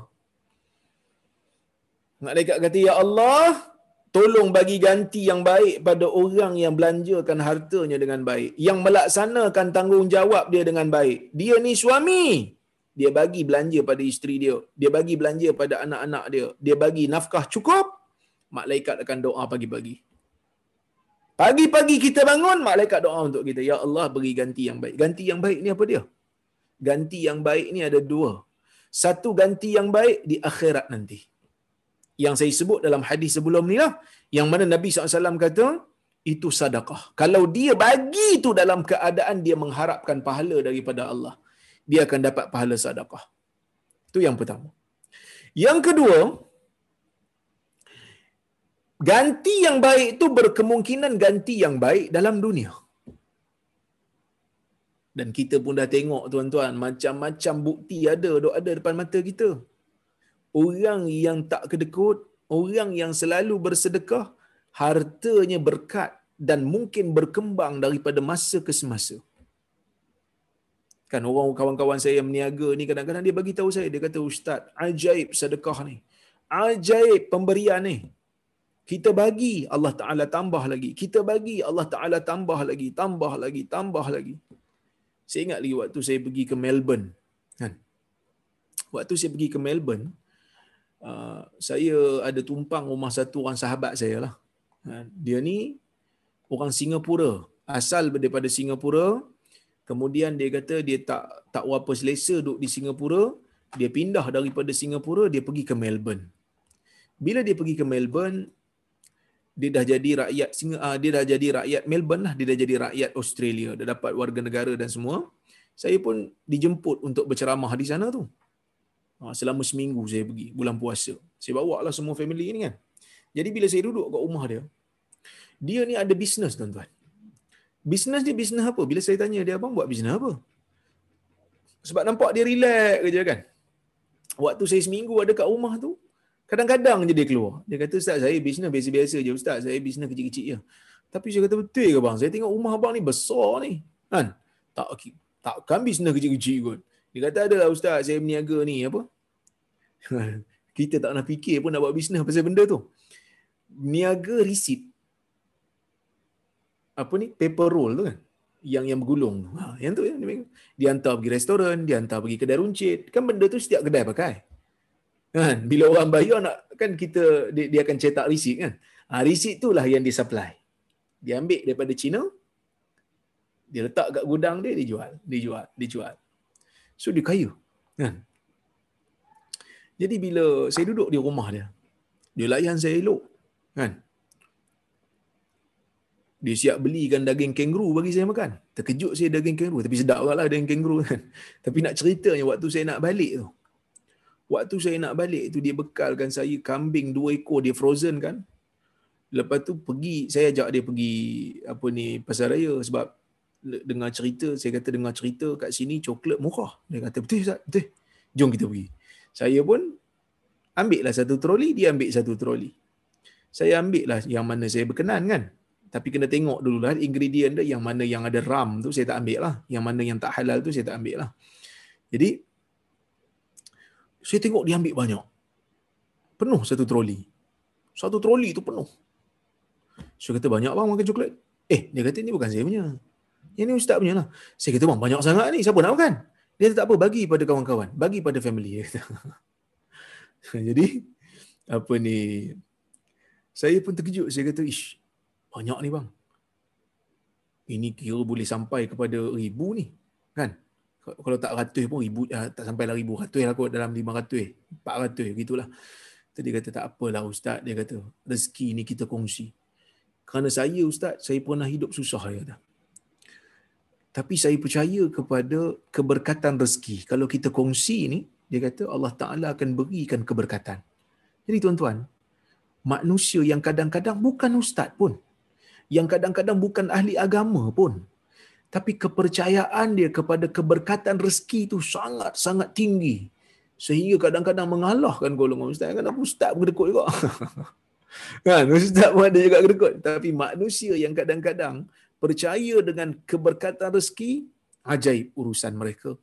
Speaker 1: Malaikat kata, Ya Allah, tolong bagi ganti yang baik pada orang yang belanjakan hartanya dengan baik. Yang melaksanakan tanggungjawab dia dengan baik. Dia ni suami dia bagi belanja pada isteri dia, dia bagi belanja pada anak-anak dia, dia bagi nafkah cukup, malaikat akan doa pagi-pagi. Pagi-pagi kita bangun, malaikat doa untuk kita. Ya Allah beri ganti yang baik. Ganti yang baik ni apa dia? Ganti yang baik ni ada dua. Satu ganti yang baik di akhirat nanti. Yang saya sebut dalam hadis sebelum ni lah. Yang mana Nabi SAW kata, itu sadaqah. Kalau dia bagi itu dalam keadaan dia mengharapkan pahala daripada Allah dia akan dapat pahala sedekah. Itu yang pertama. Yang kedua, ganti yang baik itu berkemungkinan ganti yang baik dalam dunia. Dan kita pun dah tengok tuan-tuan, macam-macam bukti ada dok ada depan mata kita. Orang yang tak kedekut, orang yang selalu bersedekah, hartanya berkat dan mungkin berkembang daripada masa ke semasa. Kan orang kawan-kawan saya yang meniaga ni kadang-kadang dia bagi tahu saya dia kata ustaz ajaib sedekah ni. Ajaib pemberian ni. Kita bagi Allah Taala tambah lagi. Kita bagi Allah Taala tambah lagi, tambah lagi, tambah lagi. Saya ingat lagi waktu saya pergi ke Melbourne kan. Waktu saya pergi ke Melbourne uh, saya ada tumpang rumah satu orang sahabat saya lah. Kan? Dia ni orang Singapura, asal daripada Singapura, Kemudian dia kata dia tak tak apa selesa duduk di Singapura, dia pindah daripada Singapura dia pergi ke Melbourne. Bila dia pergi ke Melbourne, dia dah jadi rakyat ah, dia dah jadi rakyat Melbourne lah, dia dah jadi rakyat Australia, dia dapat warga negara dan semua. Saya pun dijemput untuk berceramah di sana tu. Ha, selama seminggu saya pergi, bulan puasa. Saya bawa lah semua family ni kan. Jadi bila saya duduk kat rumah dia, dia ni ada bisnes tuan-tuan. Bisnes dia bisnes apa? Bila saya tanya dia, abang buat bisnes apa? Sebab nampak dia relax je kan. Waktu saya seminggu ada kat rumah tu, kadang-kadang je dia keluar. Dia kata, Ustaz saya bisnes biasa-biasa je Ustaz. Saya bisnes kecil-kecil je. Tapi saya kata, betul ke bang? Saya tengok rumah abang ni besar ni. Kan? Tak, takkan bisnes kecil-kecil kot. Dia kata, adalah Ustaz saya berniaga ni apa? Kita tak nak fikir pun nak buat bisnes pasal benda tu. Niaga risit. Apa ni? Paper roll tu kan? yang yang bergulung tu. Ha, yang tu dia hantar pergi restoran, dia hantar pergi kedai runcit. Kan benda tu setiap kedai pakai. Kan? Bila orang bayar nak kan kita dia, dia akan cetak risit kan. Ha, risit tu lah yang dia supply. Dia ambil daripada China. Dia letak kat gudang dia, dia jual. Dia jual. Dia jual. So dia kaya. Kan? Jadi bila saya duduk di rumah dia, dia layan saya elok. Kan? Dia siap belikan daging kenguru bagi saya makan. Terkejut saya daging kenguru. Tapi sedap lah daging kenguru kan. Tapi nak ceritanya waktu saya nak balik tu. Waktu saya nak balik tu dia bekalkan saya kambing dua ekor dia frozen kan. Lepas tu pergi, saya ajak dia pergi apa ni pasar raya sebab dengar cerita, saya kata dengar cerita kat sini coklat murah. Dia kata betul Ustaz, betul. Jom kita pergi. Saya pun ambil lah satu troli, dia ambil satu troli. Saya ambil lah yang mana saya berkenan kan. Tapi kena tengok dulu lah ingredient dia yang mana yang ada ram tu saya tak ambil lah. Yang mana yang tak halal tu saya tak ambil lah. Jadi saya tengok dia ambil banyak. Penuh satu troli. Satu troli tu penuh. Saya kata banyak bang makan coklat. Eh dia kata ni bukan saya punya. Yang ni ustaz punya lah. Saya kata bang banyak sangat ni siapa nak makan? Dia kata tak apa bagi pada kawan-kawan. Bagi pada family. Jadi apa ni saya pun terkejut saya kata ish banyak ni bang. Ini kira boleh sampai kepada ribu ni. Kan? Kalau tak ratus pun ribu, uh, tak sampai lah ribu. Ratus lah kot dalam lima ratus. Empat ratus gitulah. Jadi dia kata tak apalah ustaz. Dia kata rezeki ni kita kongsi. Kerana saya ustaz, saya pernah hidup susah. Dia kata. Tapi saya percaya kepada keberkatan rezeki. Kalau kita kongsi ni, dia kata Allah Ta'ala akan berikan keberkatan. Jadi tuan-tuan, manusia yang kadang-kadang bukan ustaz pun yang kadang-kadang bukan ahli agama pun. Tapi kepercayaan dia kepada keberkatan rezeki itu sangat-sangat tinggi. Sehingga kadang-kadang mengalahkan golongan ustaz. Aku ustaz pun kedekut juga. Kan? Ustaz pun ada juga kedekut. Tapi manusia yang kadang-kadang percaya dengan keberkatan rezeki ajaib urusan mereka.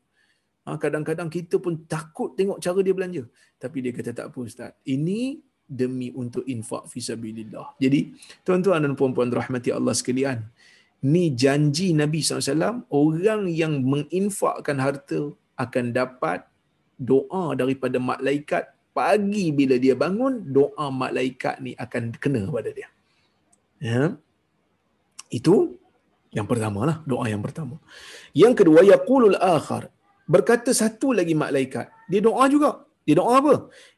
Speaker 1: Ha, kadang-kadang kita pun takut tengok cara dia belanja. Tapi dia kata tak apa ustaz. Ini demi untuk infak fisabilillah. Jadi, tuan-tuan dan puan-puan rahmati Allah sekalian, ni janji Nabi SAW, orang yang menginfakkan harta akan dapat doa daripada malaikat pagi bila dia bangun, doa malaikat ni akan kena pada dia. Ya. Itu yang pertama lah, doa yang pertama. Yang kedua, yaqulul akhar. Berkata satu lagi malaikat. Dia doa juga. Dia doa apa?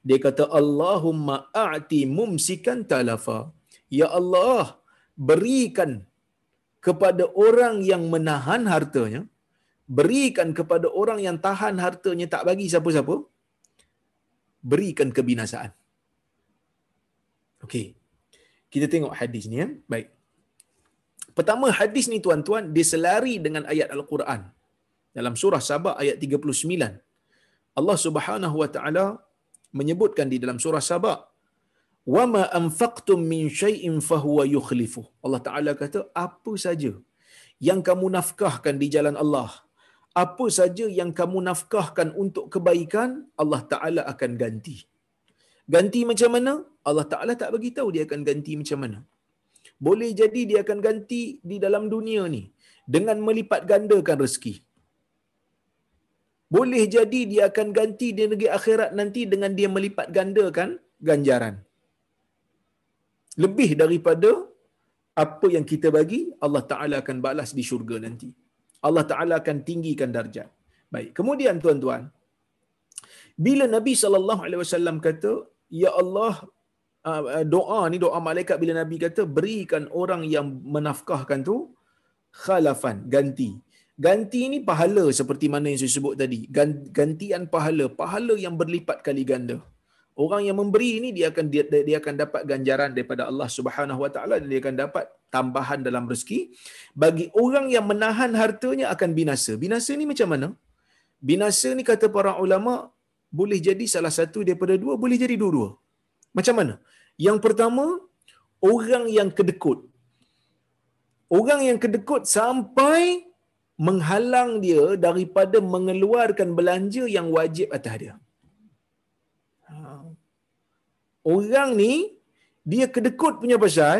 Speaker 1: Dia kata Allahumma a'ti mumsikan talafa. Ya Allah, berikan kepada orang yang menahan hartanya, berikan kepada orang yang tahan hartanya tak bagi siapa-siapa, berikan kebinasaan. Okey. Kita tengok hadis ni ya. Baik. Pertama hadis ni tuan-tuan dia selari dengan ayat Al-Quran. Dalam surah Sabah ayat 39. Allah Subhanahu wa taala menyebutkan di dalam surah Saba wa ma anfaqtum min shay'in fahuwa yukhlifu Allah taala kata apa saja yang kamu nafkahkan di jalan Allah apa saja yang kamu nafkahkan untuk kebaikan Allah taala akan ganti. Ganti macam mana? Allah taala tak bagi tahu dia akan ganti macam mana. Boleh jadi dia akan ganti di dalam dunia ni dengan melipat gandakan rezeki boleh jadi dia akan ganti di negeri akhirat nanti dengan dia melipat gandakan ganjaran. Lebih daripada apa yang kita bagi, Allah Ta'ala akan balas di syurga nanti. Allah Ta'ala akan tinggikan darjat. Baik, kemudian tuan-tuan, bila Nabi SAW kata, Ya Allah, uh, uh, doa ni, doa malaikat bila Nabi kata, berikan orang yang menafkahkan tu, khalafan, ganti Ganti ni pahala seperti mana yang saya sebut tadi. Gantian pahala, pahala yang berlipat kali ganda. Orang yang memberi ini dia akan dia, dia akan dapat ganjaran daripada Allah Subhanahu Wa Taala dan dia akan dapat tambahan dalam rezeki. Bagi orang yang menahan hartanya akan binasa. Binasa ni macam mana? Binasa ni kata para ulama boleh jadi salah satu daripada dua, boleh jadi dua-dua. Macam mana? Yang pertama, orang yang kedekut. Orang yang kedekut sampai menghalang dia daripada mengeluarkan belanja yang wajib atas dia. Ha. Orang ni dia kedekut punya pasal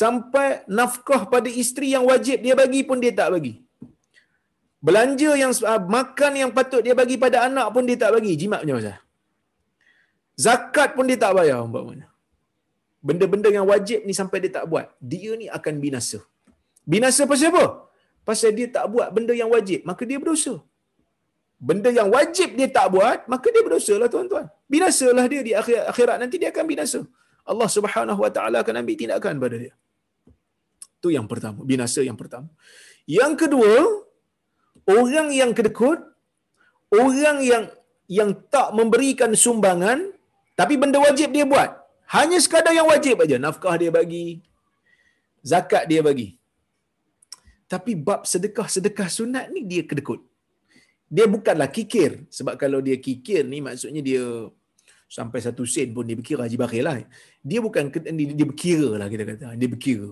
Speaker 1: sampai nafkah pada isteri yang wajib dia bagi pun dia tak bagi. Belanja yang uh, makan yang patut dia bagi pada anak pun dia tak bagi. Jimat punya pasal. Zakat pun dia tak bayar umpamanya. Benda-benda yang wajib ni sampai dia tak buat, dia ni akan binasa. Binasa pasal apa? Pasal dia tak buat benda yang wajib, maka dia berdosa. Benda yang wajib dia tak buat, maka dia berdosa lah tuan-tuan. Binasalah dia di akhirat, akhirat nanti dia akan binasa. Allah Subhanahu Wa Taala akan ambil tindakan pada dia. Itu yang pertama, binasa yang pertama. Yang kedua, orang yang kedekut, orang yang yang tak memberikan sumbangan tapi benda wajib dia buat. Hanya sekadar yang wajib aja, nafkah dia bagi, zakat dia bagi. Tapi bab sedekah-sedekah sunat ni dia kedekut. Dia bukanlah kikir. Sebab kalau dia kikir ni maksudnya dia sampai satu sen pun dia berkira haji bakhil lah. Dia bukan, dia berkira lah kita kata. Dia berkira.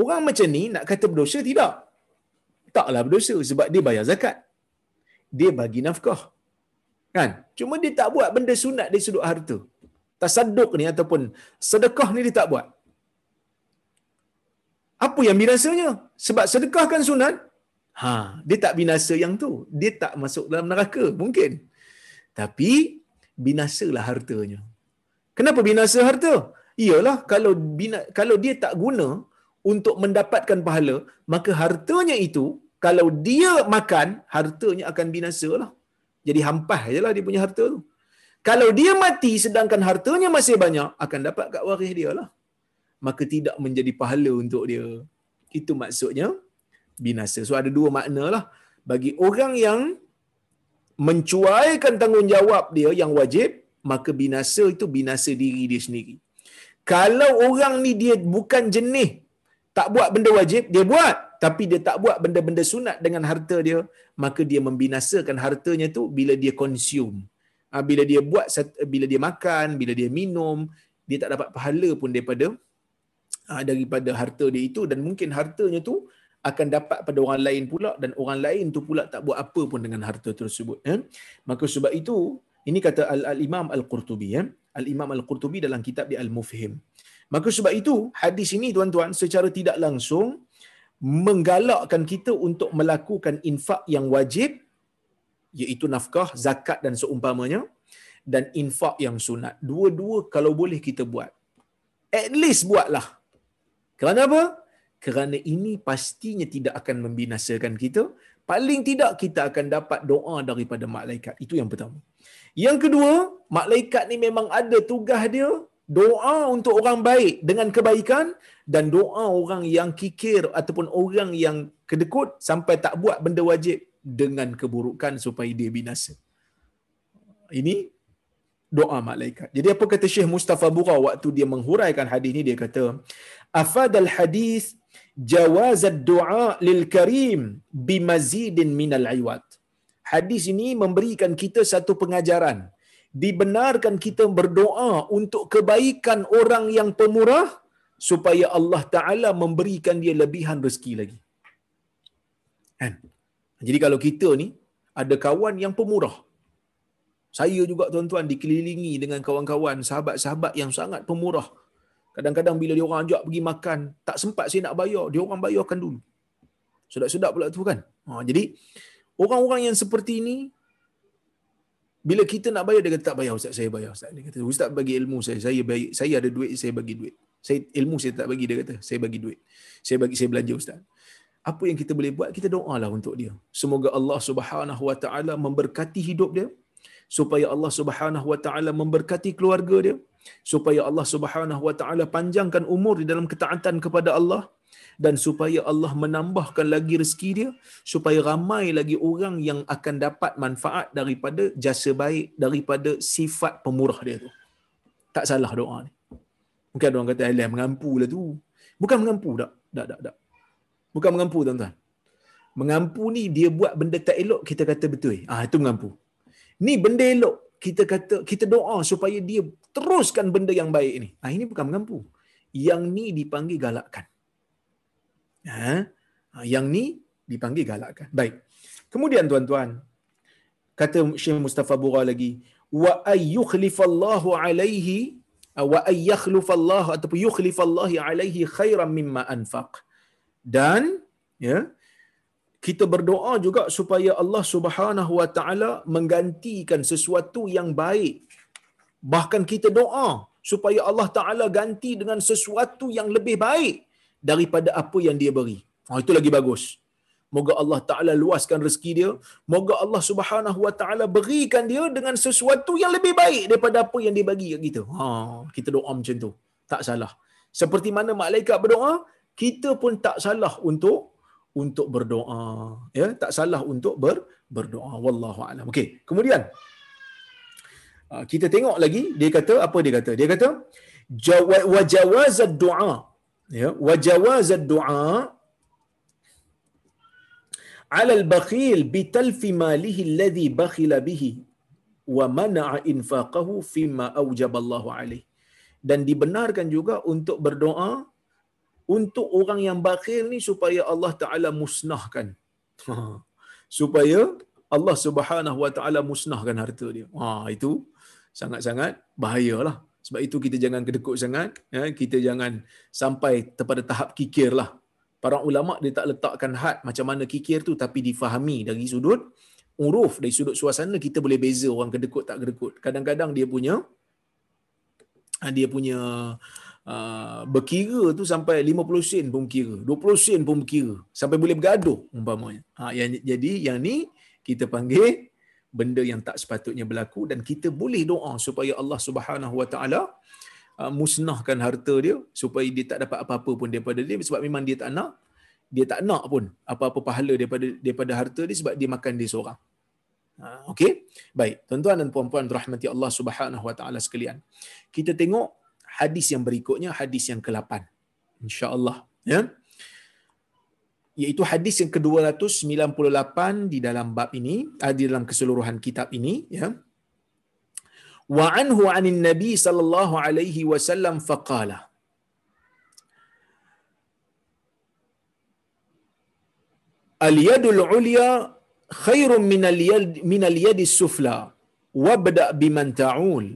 Speaker 1: Orang macam ni nak kata berdosa, tidak. Taklah berdosa sebab dia bayar zakat. Dia bagi nafkah. Kan? Cuma dia tak buat benda sunat dari sudut harta. Tasaduk ni ataupun sedekah ni dia tak buat. Apa yang binasanya? Sebab sedekah kan sunat. Ha, dia tak binasa yang tu. Dia tak masuk dalam neraka mungkin. Tapi binasalah hartanya. Kenapa binasa harta? Iyalah kalau bina, kalau dia tak guna untuk mendapatkan pahala, maka hartanya itu kalau dia makan, hartanya akan binasa lah. Jadi hampas je lah dia punya harta tu. Kalau dia mati sedangkan hartanya masih banyak, akan dapat kat waris dia lah. Maka tidak menjadi pahala untuk dia. Itu maksudnya binasa. So ada dua makna lah. Bagi orang yang mencuaikan tanggungjawab dia yang wajib, maka binasa itu binasa diri dia sendiri. Kalau orang ni dia bukan jenis tak buat benda wajib, dia buat. Tapi dia tak buat benda-benda sunat dengan harta dia, maka dia membinasakan hartanya tu bila dia consume. Ha, bila dia buat, bila dia makan, bila dia minum, dia tak dapat pahala pun daripada daripada harta dia itu dan mungkin hartanya tu akan dapat pada orang lain pula dan orang lain tu pula tak buat apa pun dengan harta tersebut. Ya. Maka sebab itu, ini kata Al-Imam Al-Qurtubi. Ya. Al-Imam Al-Qurtubi dalam kitab dia Al-Mufhim. Maka sebab itu, hadis ini tuan-tuan secara tidak langsung menggalakkan kita untuk melakukan infak yang wajib iaitu nafkah, zakat dan seumpamanya dan infak yang sunat. Dua-dua kalau boleh kita buat. At least buatlah. Kerana apa? Kerana ini pastinya tidak akan membinasakan kita. Paling tidak kita akan dapat doa daripada malaikat. Itu yang pertama. Yang kedua, malaikat ni memang ada tugas dia doa untuk orang baik dengan kebaikan dan doa orang yang kikir ataupun orang yang kedekut sampai tak buat benda wajib dengan keburukan supaya dia binasa. Ini doa malaikat. Jadi apa kata Syekh Mustafa Bura waktu dia menghuraikan hadis ini dia kata hadis jawaz ad-du'a lil karim bimazidin minal iwat. Hadis ini memberikan kita satu pengajaran dibenarkan kita berdoa untuk kebaikan orang yang pemurah supaya Allah Taala memberikan dia lebihan rezeki lagi. Kan? Jadi kalau kita ni ada kawan yang pemurah. Saya juga tuan-tuan dikelilingi dengan kawan-kawan, sahabat-sahabat yang sangat pemurah. Kadang-kadang bila dia orang ajak pergi makan, tak sempat saya nak bayar, dia orang bayarkan dulu. Sedap-sedap pula tu kan. Ha, jadi orang-orang yang seperti ini bila kita nak bayar dia kata tak bayar ustaz saya bayar ustaz. Dia kata ustaz bagi ilmu saya, saya bagi saya ada duit saya bagi duit. Saya ilmu saya tak bagi dia kata saya bagi duit. Saya bagi saya belanja ustaz. Apa yang kita boleh buat kita doalah untuk dia. Semoga Allah Subhanahu wa taala memberkati hidup dia supaya Allah Subhanahu wa taala memberkati keluarga dia supaya Allah Subhanahu wa taala panjangkan umur di dalam ketaatan kepada Allah dan supaya Allah menambahkan lagi rezeki dia supaya ramai lagi orang yang akan dapat manfaat daripada jasa baik daripada sifat pemurah dia tu tak salah doa ni Mungkin orang kata Allah mengampu lah tu. Bukan mengampu tak. Tak, tak, tak. Bukan mengampu tuan-tuan. Mengampu ni dia buat benda tak elok, kita kata betul. Ah itu mengampu. Ni benda elok, kita kata kita doa supaya dia teruskan benda yang baik ni. Ah ini bukan mengampu. Yang ni dipanggil galakkan. Ha? Ah, yang ni dipanggil galakkan. Baik. Kemudian tuan-tuan, kata Syekh Mustafa Bura lagi, wa ayyukhlifallahu alaihi wa ay Allah ataupun Allah alaihi khairan mimma anfaq. Dan ya kita berdoa juga supaya Allah Subhanahu wa taala menggantikan sesuatu yang baik. Bahkan kita doa supaya Allah taala ganti dengan sesuatu yang lebih baik daripada apa yang dia beri. Oh, itu lagi bagus. Moga Allah Ta'ala luaskan rezeki dia. Moga Allah Subhanahu Wa Ta'ala berikan dia dengan sesuatu yang lebih baik daripada apa yang dia bagi kat kita. Ha, kita doa macam tu. Tak salah. Seperti mana malaikat berdoa, kita pun tak salah untuk untuk berdoa ya? Tak salah untuk ber, berdoa. Wallahu alam. Okey kemudian uh, kita tengok lagi dia kata apa dia kata? Dia kata wa jawaz ad-du'a ya wa jawaz ad-du'a ala al-bakhil bi talfi malihi alladhi bakhila bihi wa mana'a infaqahu fima awjaba Allahu alayh. Dan dibenarkan juga untuk berdoa untuk orang yang bakhil ni supaya Allah Taala musnahkan. Supaya Allah Subhanahu Wa Taala musnahkan harta dia. Ha itu sangat-sangat bahayalah. Sebab itu kita jangan kedekut sangat, ya, kita jangan sampai kepada tahap kikirlah para ulama dia tak letakkan had macam mana kikir tu tapi difahami dari sudut uruf dari sudut suasana kita boleh beza orang kedekut tak kedekut. Kadang-kadang dia punya dia punya uh, berkira tu sampai 50 sen pun kira 20 sen pun berkira sampai boleh bergaduh umpamanya ha, yang, jadi yang ni kita panggil benda yang tak sepatutnya berlaku dan kita boleh doa supaya Allah Subhanahu Wa Taala uh, musnahkan harta dia supaya dia tak dapat apa-apa pun daripada dia sebab memang dia tak nak dia tak nak pun apa-apa pahala daripada daripada harta dia sebab dia makan dia seorang. Uh, Okey. Baik, tuan-tuan dan puan-puan rahmati Allah Subhanahu Wa Taala sekalian. Kita tengok hadis yang berikutnya hadis yang ke-8 insyaallah ya. Iaitu hadis yang ke-298 di dalam bab ini ah, di dalam keseluruhan kitab ini ya. Wa anhu anin nabi sallallahu alaihi wasallam faqala. Al yadul ulya khairun min al yad min al yad sufla wabda biman ta'ul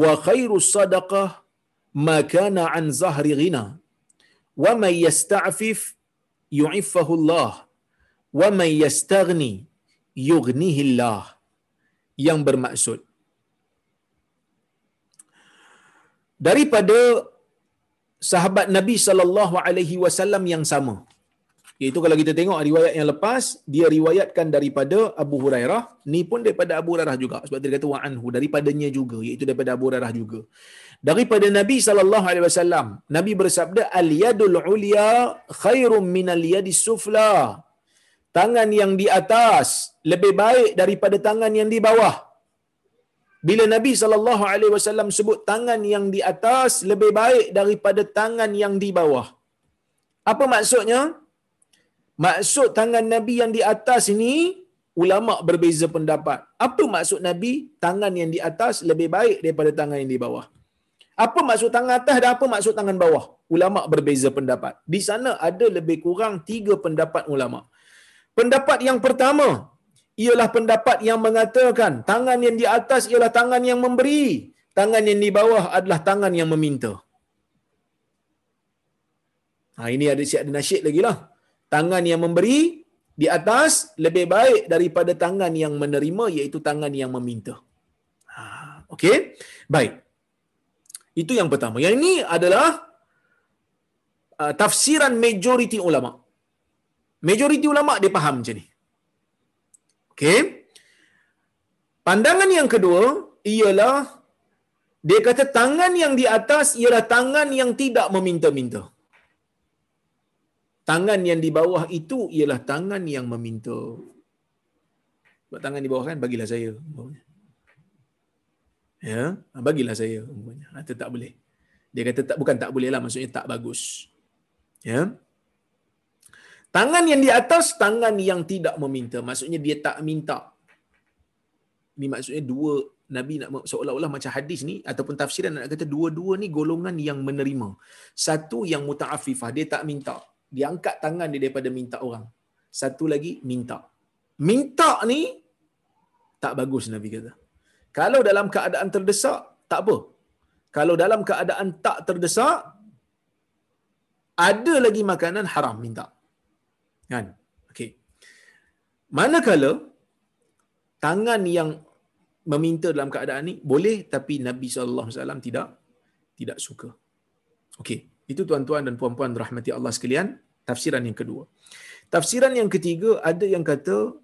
Speaker 1: wa khairu sadaqah ma kana an zahri ghina wa man yasta'fif yu'iffahu Allah wa man yastaghni yughnihi Allah yang bermaksud. Daripada sahabat Nabi sallallahu alaihi wasallam yang sama. Iaitu kalau kita tengok riwayat yang lepas, dia riwayatkan daripada Abu Hurairah, ni pun daripada Abu Hurairah juga sebab dia kata wa anhu daripadanya juga, iaitu daripada Abu Hurairah juga. Daripada Nabi wasallam, Nabi bersabda al yadul ulya khairum min al yadis sufla. Tangan yang di atas lebih baik daripada tangan yang di bawah bila Nabi sallallahu alaihi wasallam sebut tangan yang di atas lebih baik daripada tangan yang di bawah. Apa maksudnya? Maksud tangan Nabi yang di atas ini ulama berbeza pendapat. Apa maksud Nabi tangan yang di atas lebih baik daripada tangan yang di bawah? Apa maksud tangan atas dan apa maksud tangan bawah? Ulama berbeza pendapat. Di sana ada lebih kurang tiga pendapat ulama. Pendapat yang pertama, ialah pendapat yang mengatakan tangan yang di atas ialah tangan yang memberi, tangan yang di bawah adalah tangan yang meminta. Ha, ini ada siap ada nasyid lagi lah. Tangan yang memberi di atas lebih baik daripada tangan yang menerima iaitu tangan yang meminta. Ha, Okey? Baik. Itu yang pertama. Yang ini adalah uh, tafsiran majoriti ulama. Majoriti ulama dia faham macam ni. Okey. Pandangan yang kedua ialah dia kata tangan yang di atas ialah tangan yang tidak meminta-minta. Tangan yang di bawah itu ialah tangan yang meminta. Buat tangan di bawah kan, bagilah saya. Ya, ha, bagilah saya. Itu tak boleh. Dia kata tak bukan tak boleh lah, maksudnya tak bagus. Ya. Tangan yang di atas, tangan yang tidak meminta. Maksudnya dia tak minta. Ini maksudnya dua Nabi nak seolah-olah macam hadis ni ataupun tafsiran nak kata dua-dua ni golongan yang menerima. Satu yang muta'afifah, dia tak minta. Dia angkat tangan dia daripada minta orang. Satu lagi minta. Minta ni tak bagus Nabi kata. Kalau dalam keadaan terdesak, tak apa. Kalau dalam keadaan tak terdesak, ada lagi makanan haram minta. Kan? Okey. Manakala tangan yang meminta dalam keadaan ni boleh tapi Nabi sallallahu alaihi wasallam tidak tidak suka. Okey, itu tuan-tuan dan puan-puan rahmati Allah sekalian, tafsiran yang kedua. Tafsiran yang ketiga ada yang kata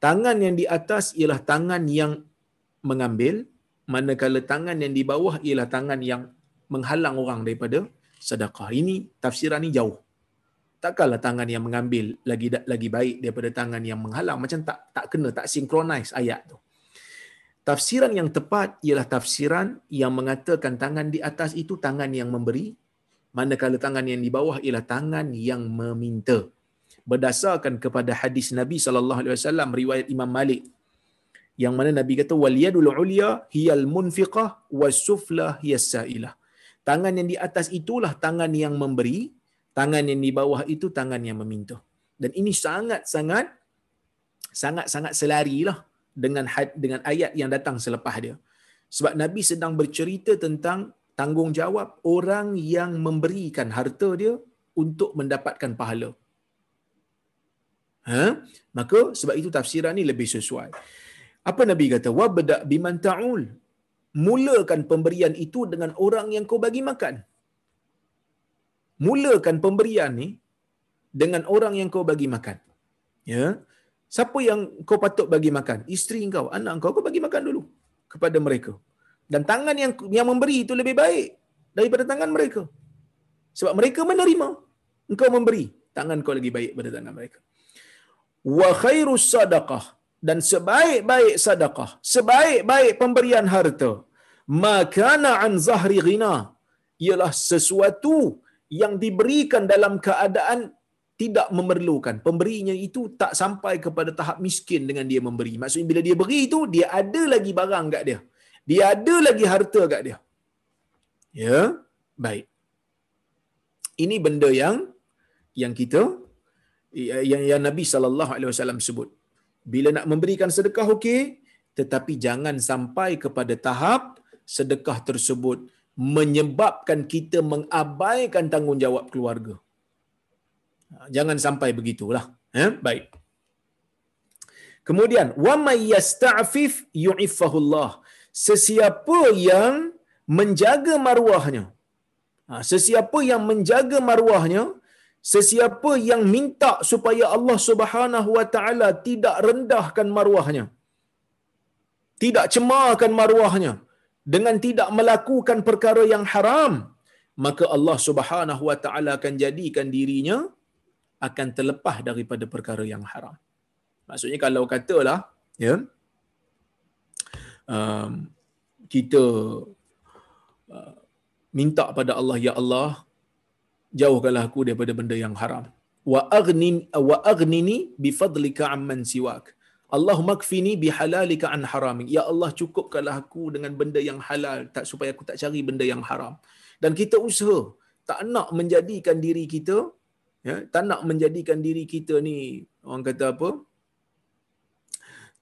Speaker 1: tangan yang di atas ialah tangan yang mengambil manakala tangan yang di bawah ialah tangan yang menghalang orang daripada sedekah. Ini tafsiran ni jauh. Takkanlah tangan yang mengambil lagi lagi baik daripada tangan yang menghalang macam tak tak kena tak synchronize ayat tu. Tafsiran yang tepat ialah tafsiran yang mengatakan tangan di atas itu tangan yang memberi, manakala tangan yang di bawah ialah tangan yang meminta. Berdasarkan kepada hadis Nabi sallallahu alaihi wasallam riwayat Imam Malik yang mana Nabi kata wal yadul ulya hiyal munfiqah was sufla hiyas sailah. Tangan yang di atas itulah tangan yang memberi, tangan yang di bawah itu tangan yang meminta. Dan ini sangat-sangat sangat-sangat selarilah dengan dengan ayat yang datang selepas dia. Sebab Nabi sedang bercerita tentang tanggungjawab orang yang memberikan harta dia untuk mendapatkan pahala. Ha? Maka sebab itu tafsiran ni lebih sesuai. Apa Nabi kata? Wabda biman ta'ul. Mulakan pemberian itu dengan orang yang kau bagi makan. Mulakan pemberian ni dengan orang yang kau bagi makan. Ya. Siapa yang kau patut bagi makan? Isteri kau, anak kau, kau bagi makan dulu kepada mereka. Dan tangan yang yang memberi itu lebih baik daripada tangan mereka. Sebab mereka menerima, engkau memberi, tangan kau lagi baik daripada tangan mereka. Wa khairus sadaqah dan sebaik-baik sedekah, sebaik-baik pemberian harta, makana an zahri ghina ialah sesuatu yang diberikan dalam keadaan tidak memerlukan. Pemberinya itu tak sampai kepada tahap miskin dengan dia memberi. Maksudnya bila dia beri itu, dia ada lagi barang kat dia. Dia ada lagi harta kat dia. Ya, baik. Ini benda yang yang kita yang, yang Nabi sallallahu alaihi wasallam sebut. Bila nak memberikan sedekah okey, tetapi jangan sampai kepada tahap sedekah tersebut menyebabkan kita mengabaikan tanggungjawab keluarga. Jangan sampai begitulah. Eh? Baik. Kemudian, wa may yasta'fif yu'iffahu Allah. Sesiapa yang menjaga maruahnya. Ha, sesiapa yang menjaga maruahnya, sesiapa yang minta supaya Allah Subhanahu wa taala tidak rendahkan maruahnya tidak cemarkan maruahnya dengan tidak melakukan perkara yang haram maka Allah Subhanahu wa taala akan jadikan dirinya akan terlepas daripada perkara yang haram maksudnya kalau katalah ya um, kita uh, minta pada Allah ya Allah jauhkanlah aku daripada benda yang haram. Wa aghni wa aghnini bi fadlika amman siwak. Allahumma kfini bi halalika an harami ya Allah cukupkanlah aku dengan benda yang halal tak supaya aku tak cari benda yang haram. Dan kita usaha tak nak menjadikan diri kita ya tak nak menjadikan diri kita ni orang kata apa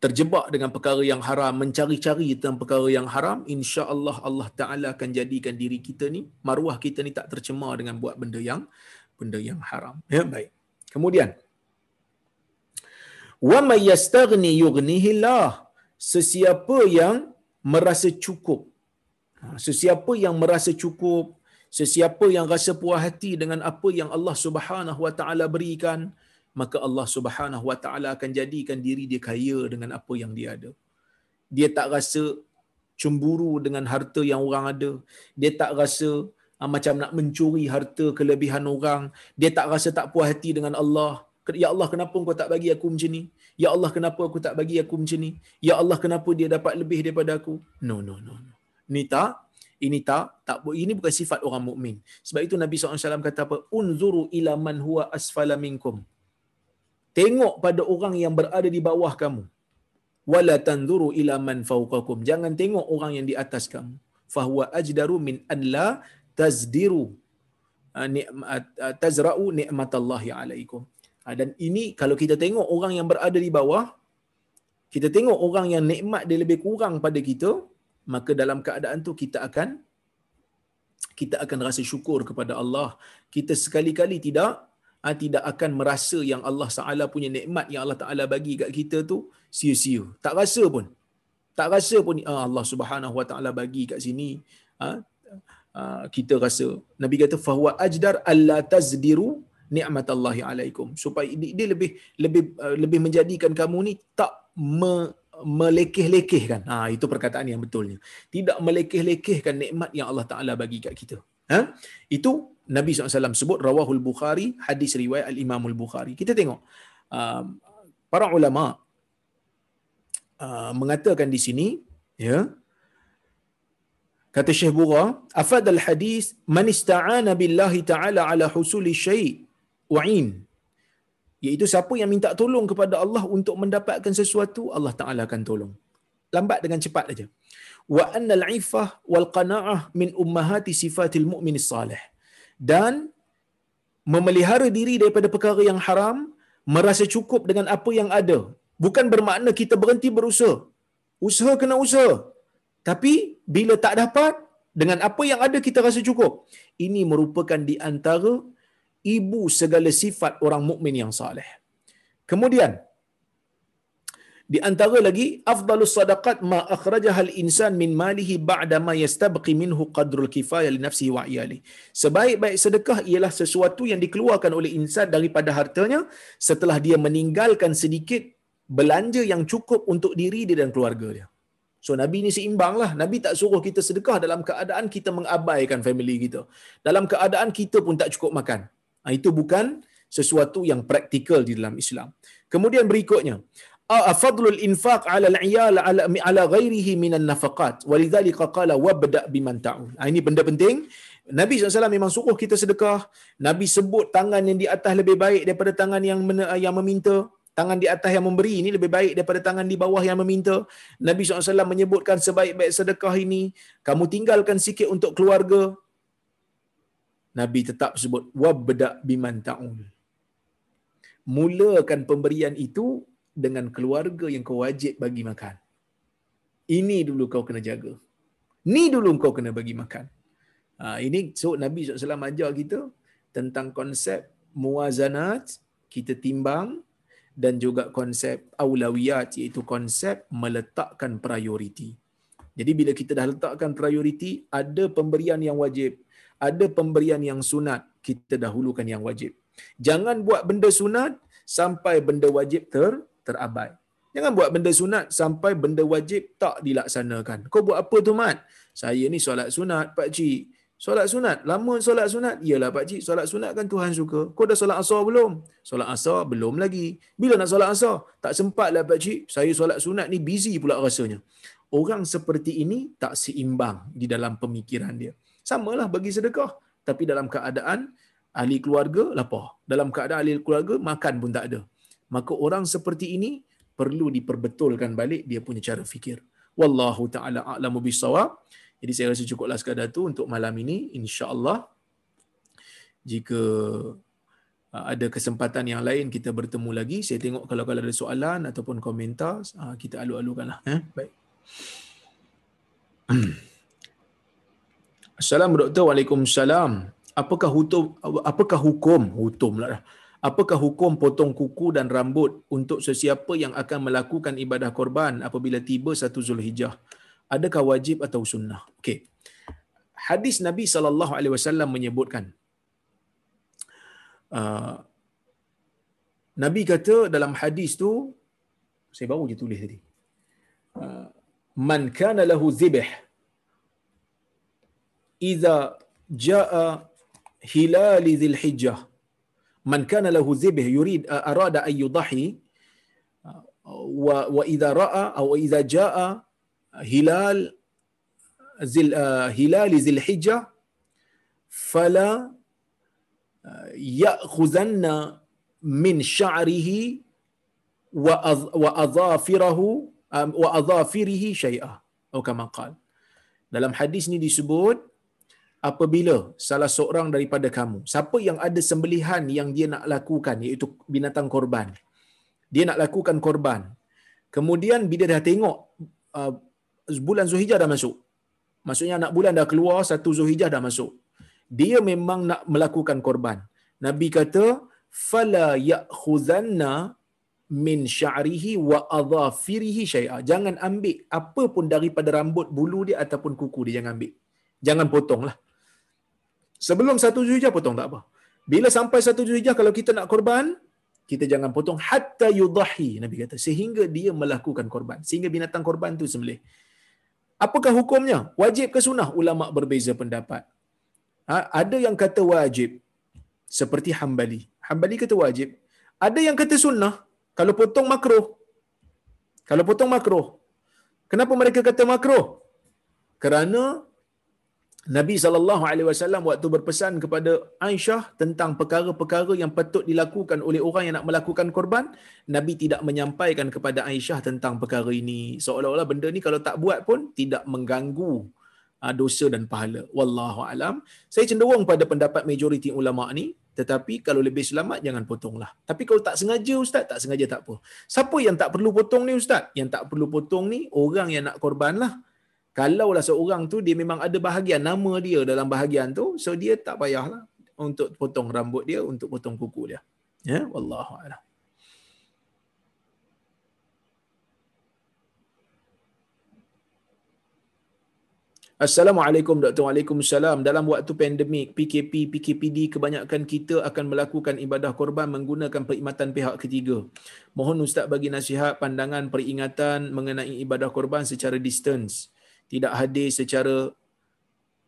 Speaker 1: terjebak dengan perkara yang haram, mencari-cari tentang perkara yang haram, insya-Allah Allah Taala akan jadikan diri kita ni, maruah kita ni tak tercemar dengan buat benda yang benda yang haram. Ya, baik. Kemudian wa may yastaghni yughnihi. Sesiapa yang merasa cukup. Ha, sesiapa yang merasa cukup, sesiapa yang rasa puas hati dengan apa yang Allah Subhanahu wa taala berikan, maka Allah Subhanahu Wa Taala akan jadikan diri dia kaya dengan apa yang dia ada. Dia tak rasa cemburu dengan harta yang orang ada. Dia tak rasa ha, macam nak mencuri harta kelebihan orang. Dia tak rasa tak puas hati dengan Allah. Ya Allah kenapa kau tak bagi aku macam ni? Ya Allah kenapa aku tak bagi aku macam ni? Ya Allah kenapa dia dapat lebih daripada aku? No no no no. Ni tak ini tak tak ini bukan sifat orang mukmin. Sebab itu Nabi SAW kata apa? Unzuru ila man huwa asfala minkum tengok pada orang yang berada di bawah kamu. Wala tanzuru ila man fawqakum. Jangan tengok orang yang di atas kamu. Fahuwa ajdaru min an la tazdiru nikmat ah, tazra'u nikmatallahi alaikum. Ah, dan ini kalau kita tengok orang yang berada di bawah kita tengok orang yang nikmat dia lebih kurang pada kita maka dalam keadaan tu kita akan kita akan rasa syukur kepada Allah. Kita sekali-kali tidak tidak akan merasa yang Allah Taala punya nikmat yang Allah Taala bagi kat kita tu sia-sia tak rasa pun tak rasa pun ah, Allah Subhanahu Wa Taala bagi kat sini ah, ah, kita rasa Nabi kata fahuwa ajdar alla tazdiru nikmat Allah alaikum supaya dia lebih lebih ah, lebih menjadikan kamu ni tak me, melekeh-lekehkan. Ha, itu perkataan yang betulnya. Tidak melekeh-lekehkan nikmat yang Allah Ta'ala bagi kat kita. Ha? Itu Nabi SAW sebut Rawahul Bukhari, hadis riwayat Al-Imamul Bukhari. Kita tengok. Uh, para ulama' uh, mengatakan di sini ya kata Syekh Bura afad al hadis man ista'ana billahi ta'ala ala husuli syai' wa'in iaitu siapa yang minta tolong kepada Allah untuk mendapatkan sesuatu Allah Taala akan tolong lambat dengan cepat aja wa annal ifah wal qana'ah min ummahati sifatil mu'min salih dan memelihara diri daripada perkara yang haram merasa cukup dengan apa yang ada bukan bermakna kita berhenti berusaha. Usaha kena usaha. Tapi bila tak dapat, dengan apa yang ada kita rasa cukup. Ini merupakan di antara ibu segala sifat orang mukmin yang saleh. Kemudian di antara lagi afdalus sadaqat ma akhrajaha al-insan min malihi ba'da ma yastabqi minhu qadrul kifayah li nafsihi wa iyali. Sebaik-baik sedekah ialah sesuatu yang dikeluarkan oleh insan daripada hartanya setelah dia meninggalkan sedikit belanja yang cukup untuk diri dia dan keluarga dia. So Nabi ni seimbang lah. Nabi tak suruh kita sedekah dalam keadaan kita mengabaikan family kita. Dalam keadaan kita pun tak cukup makan. Ha, itu bukan sesuatu yang praktikal di dalam Islam. Kemudian berikutnya, afadlul infaq ala al-iyal ala ala minan nafaqat walidhalika qala wabda biman ta'ul ha, ini benda penting Nabi SAW memang suruh kita sedekah Nabi sebut tangan yang di atas lebih baik daripada tangan yang yang meminta tangan di atas yang memberi ini lebih baik daripada tangan di bawah yang meminta. Nabi SAW menyebutkan sebaik-baik sedekah ini, kamu tinggalkan sikit untuk keluarga. Nabi tetap sebut, wabda biman ta'ul. Mulakan pemberian itu dengan keluarga yang kau wajib bagi makan. Ini dulu kau kena jaga. Ni dulu kau kena bagi makan. Ha, ini so Nabi SAW ajar kita tentang konsep muazanat, kita timbang dan juga konsep aulawiyat iaitu konsep meletakkan prioriti. Jadi bila kita dah letakkan prioriti, ada pemberian yang wajib, ada pemberian yang sunat, kita dahulukan yang wajib. Jangan buat benda sunat sampai benda wajib ter terabai. Jangan buat benda sunat sampai benda wajib tak dilaksanakan. Kau buat apa tu mat? Saya ni solat sunat pak cik. Solat sunat. Lama solat sunat. Iyalah Pak Cik, solat sunat kan Tuhan suka. Kau dah solat asar belum? Solat asar belum lagi. Bila nak solat asar? Tak sempat lah Pak Cik. Saya solat sunat ni busy pula rasanya. Orang seperti ini tak seimbang di dalam pemikiran dia. Sama lah bagi sedekah. Tapi dalam keadaan ahli keluarga, lapar. Dalam keadaan ahli keluarga, makan pun tak ada. Maka orang seperti ini perlu diperbetulkan balik dia punya cara fikir. Wallahu ta'ala a'lamu bisawab. Jadi saya rasa cukuplah sekadar tu untuk malam ini. InsyaAllah jika uh, ada kesempatan yang lain kita bertemu lagi. Saya tengok kalau kalau ada soalan ataupun komentar, uh, kita alu-alukanlah. Eh? Baik. Assalamualaikum doktor. Waalaikumsalam. Apakah hukum apakah hukum hukum lah apakah hukum potong kuku dan rambut untuk sesiapa yang akan melakukan ibadah korban apabila tiba satu Zulhijjah? adakah wajib atau sunnah? Okey. Hadis Nabi sallallahu alaihi wasallam menyebutkan uh, Nabi kata dalam hadis tu saya baru je tulis tadi. Uh, man kana lahu zibh idza jaa hilal dzil hijjah man kana lahu zibh yurid arada an yudahi wa wa idza ra'a aw idza jaa hilal zil hilal zil hijjah fala ya'khuzanna min sya'rihi wa wa adhafirahu wa adhafirihi syai'a atau kama qal dalam hadis ni disebut apabila salah seorang daripada kamu siapa yang ada sembelihan yang dia nak lakukan iaitu binatang korban dia nak lakukan korban kemudian bila dah tengok uh, bulan Zulhijjah dah masuk maksudnya anak bulan dah keluar satu Zulhijjah dah masuk dia memang nak melakukan korban nabi kata fala ya'khuzanna min sya'rihi wa adhafirihi syai'a. Jangan ambil apa pun daripada rambut bulu dia ataupun kuku dia jangan ambil. Jangan potonglah. Sebelum satu Zulhijjah potong tak apa. Bila sampai satu Zulhijjah kalau kita nak korban, kita jangan potong hatta yudahi Nabi kata sehingga dia melakukan korban sehingga binatang korban tu sembelih. Apakah hukumnya? Wajib ke sunnah? Ulama berbeza pendapat. Ha, ada yang kata wajib seperti Hambali. Hambali kata wajib. Ada yang kata sunnah kalau potong makruh. Kalau potong makruh. Kenapa mereka kata makruh? Kerana Nabi sallallahu alaihi wasallam waktu berpesan kepada Aisyah tentang perkara-perkara yang patut dilakukan oleh orang yang nak melakukan korban, Nabi tidak menyampaikan kepada Aisyah tentang perkara ini. Seolah-olah benda ni kalau tak buat pun tidak mengganggu ah, dosa dan pahala. Wallahu alam. Saya cenderung pada pendapat majoriti ulama ni, tetapi kalau lebih selamat jangan potonglah. Tapi kalau tak sengaja ustaz, tak sengaja tak apa. Siapa yang tak perlu potong ni ustaz? Yang tak perlu potong ni orang yang nak korban lah. Kalaulah seorang tu dia memang ada bahagian nama dia dalam bahagian tu, so dia tak payahlah untuk potong rambut dia, untuk potong kuku dia. Ya, wallahu a'lam. Assalamualaikum Dr. Waalaikumsalam. Dalam waktu pandemik, PKP, PKPD, kebanyakan kita akan melakukan ibadah korban menggunakan perkhidmatan pihak ketiga. Mohon Ustaz bagi nasihat pandangan peringatan mengenai ibadah korban secara distance. Tidak hadir secara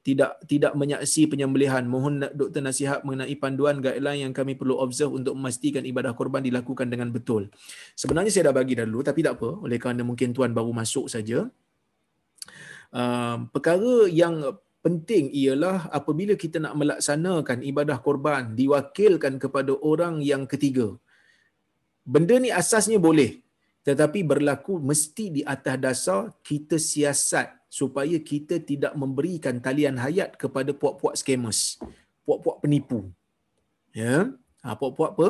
Speaker 1: tidak tidak menyaksi penyembelihan. Mohon doktor nasihat mengenai panduan guideline yang kami perlu observe untuk memastikan ibadah korban dilakukan dengan betul. Sebenarnya saya dah bagi dulu tapi tak apa. Oleh kerana mungkin tuan baru masuk saja. Um, perkara yang penting ialah apabila kita nak melaksanakan ibadah korban diwakilkan kepada orang yang ketiga. Benda ni asasnya boleh tetapi berlaku mesti di atas dasar kita siasat supaya kita tidak memberikan talian hayat kepada puak-puak scammers, puak-puak penipu. Ya, ha, puak-puak apa?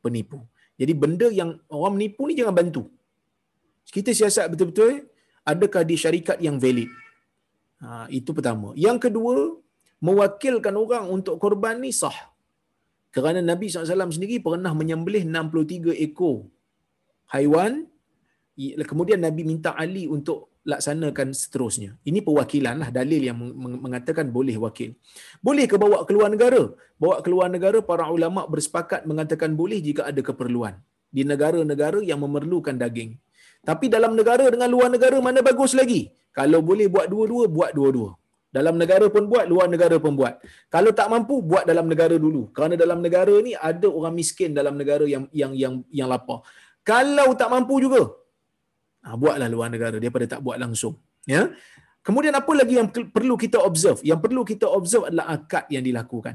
Speaker 1: Penipu. Jadi benda yang orang menipu ni jangan bantu. Kita siasat betul-betul adakah di syarikat yang valid. Ha, itu pertama. Yang kedua, mewakilkan orang untuk korban ni sah. Kerana Nabi SAW sendiri pernah menyembelih 63 ekor haiwan. Kemudian Nabi minta Ali untuk laksanakan seterusnya. Ini perwakilan lah dalil yang mengatakan boleh wakil. Boleh ke bawa keluar negara? Bawa keluar negara para ulama bersepakat mengatakan boleh jika ada keperluan di negara-negara yang memerlukan daging. Tapi dalam negara dengan luar negara mana bagus lagi? Kalau boleh buat dua-dua, buat dua-dua. Dalam negara pun buat, luar negara pun buat. Kalau tak mampu, buat dalam negara dulu. Kerana dalam negara ni ada orang miskin dalam negara yang yang yang yang lapar. Kalau tak mampu juga, ha, buatlah luar negara daripada tak buat langsung. Ya. Kemudian apa lagi yang perlu kita observe? Yang perlu kita observe adalah akad yang dilakukan.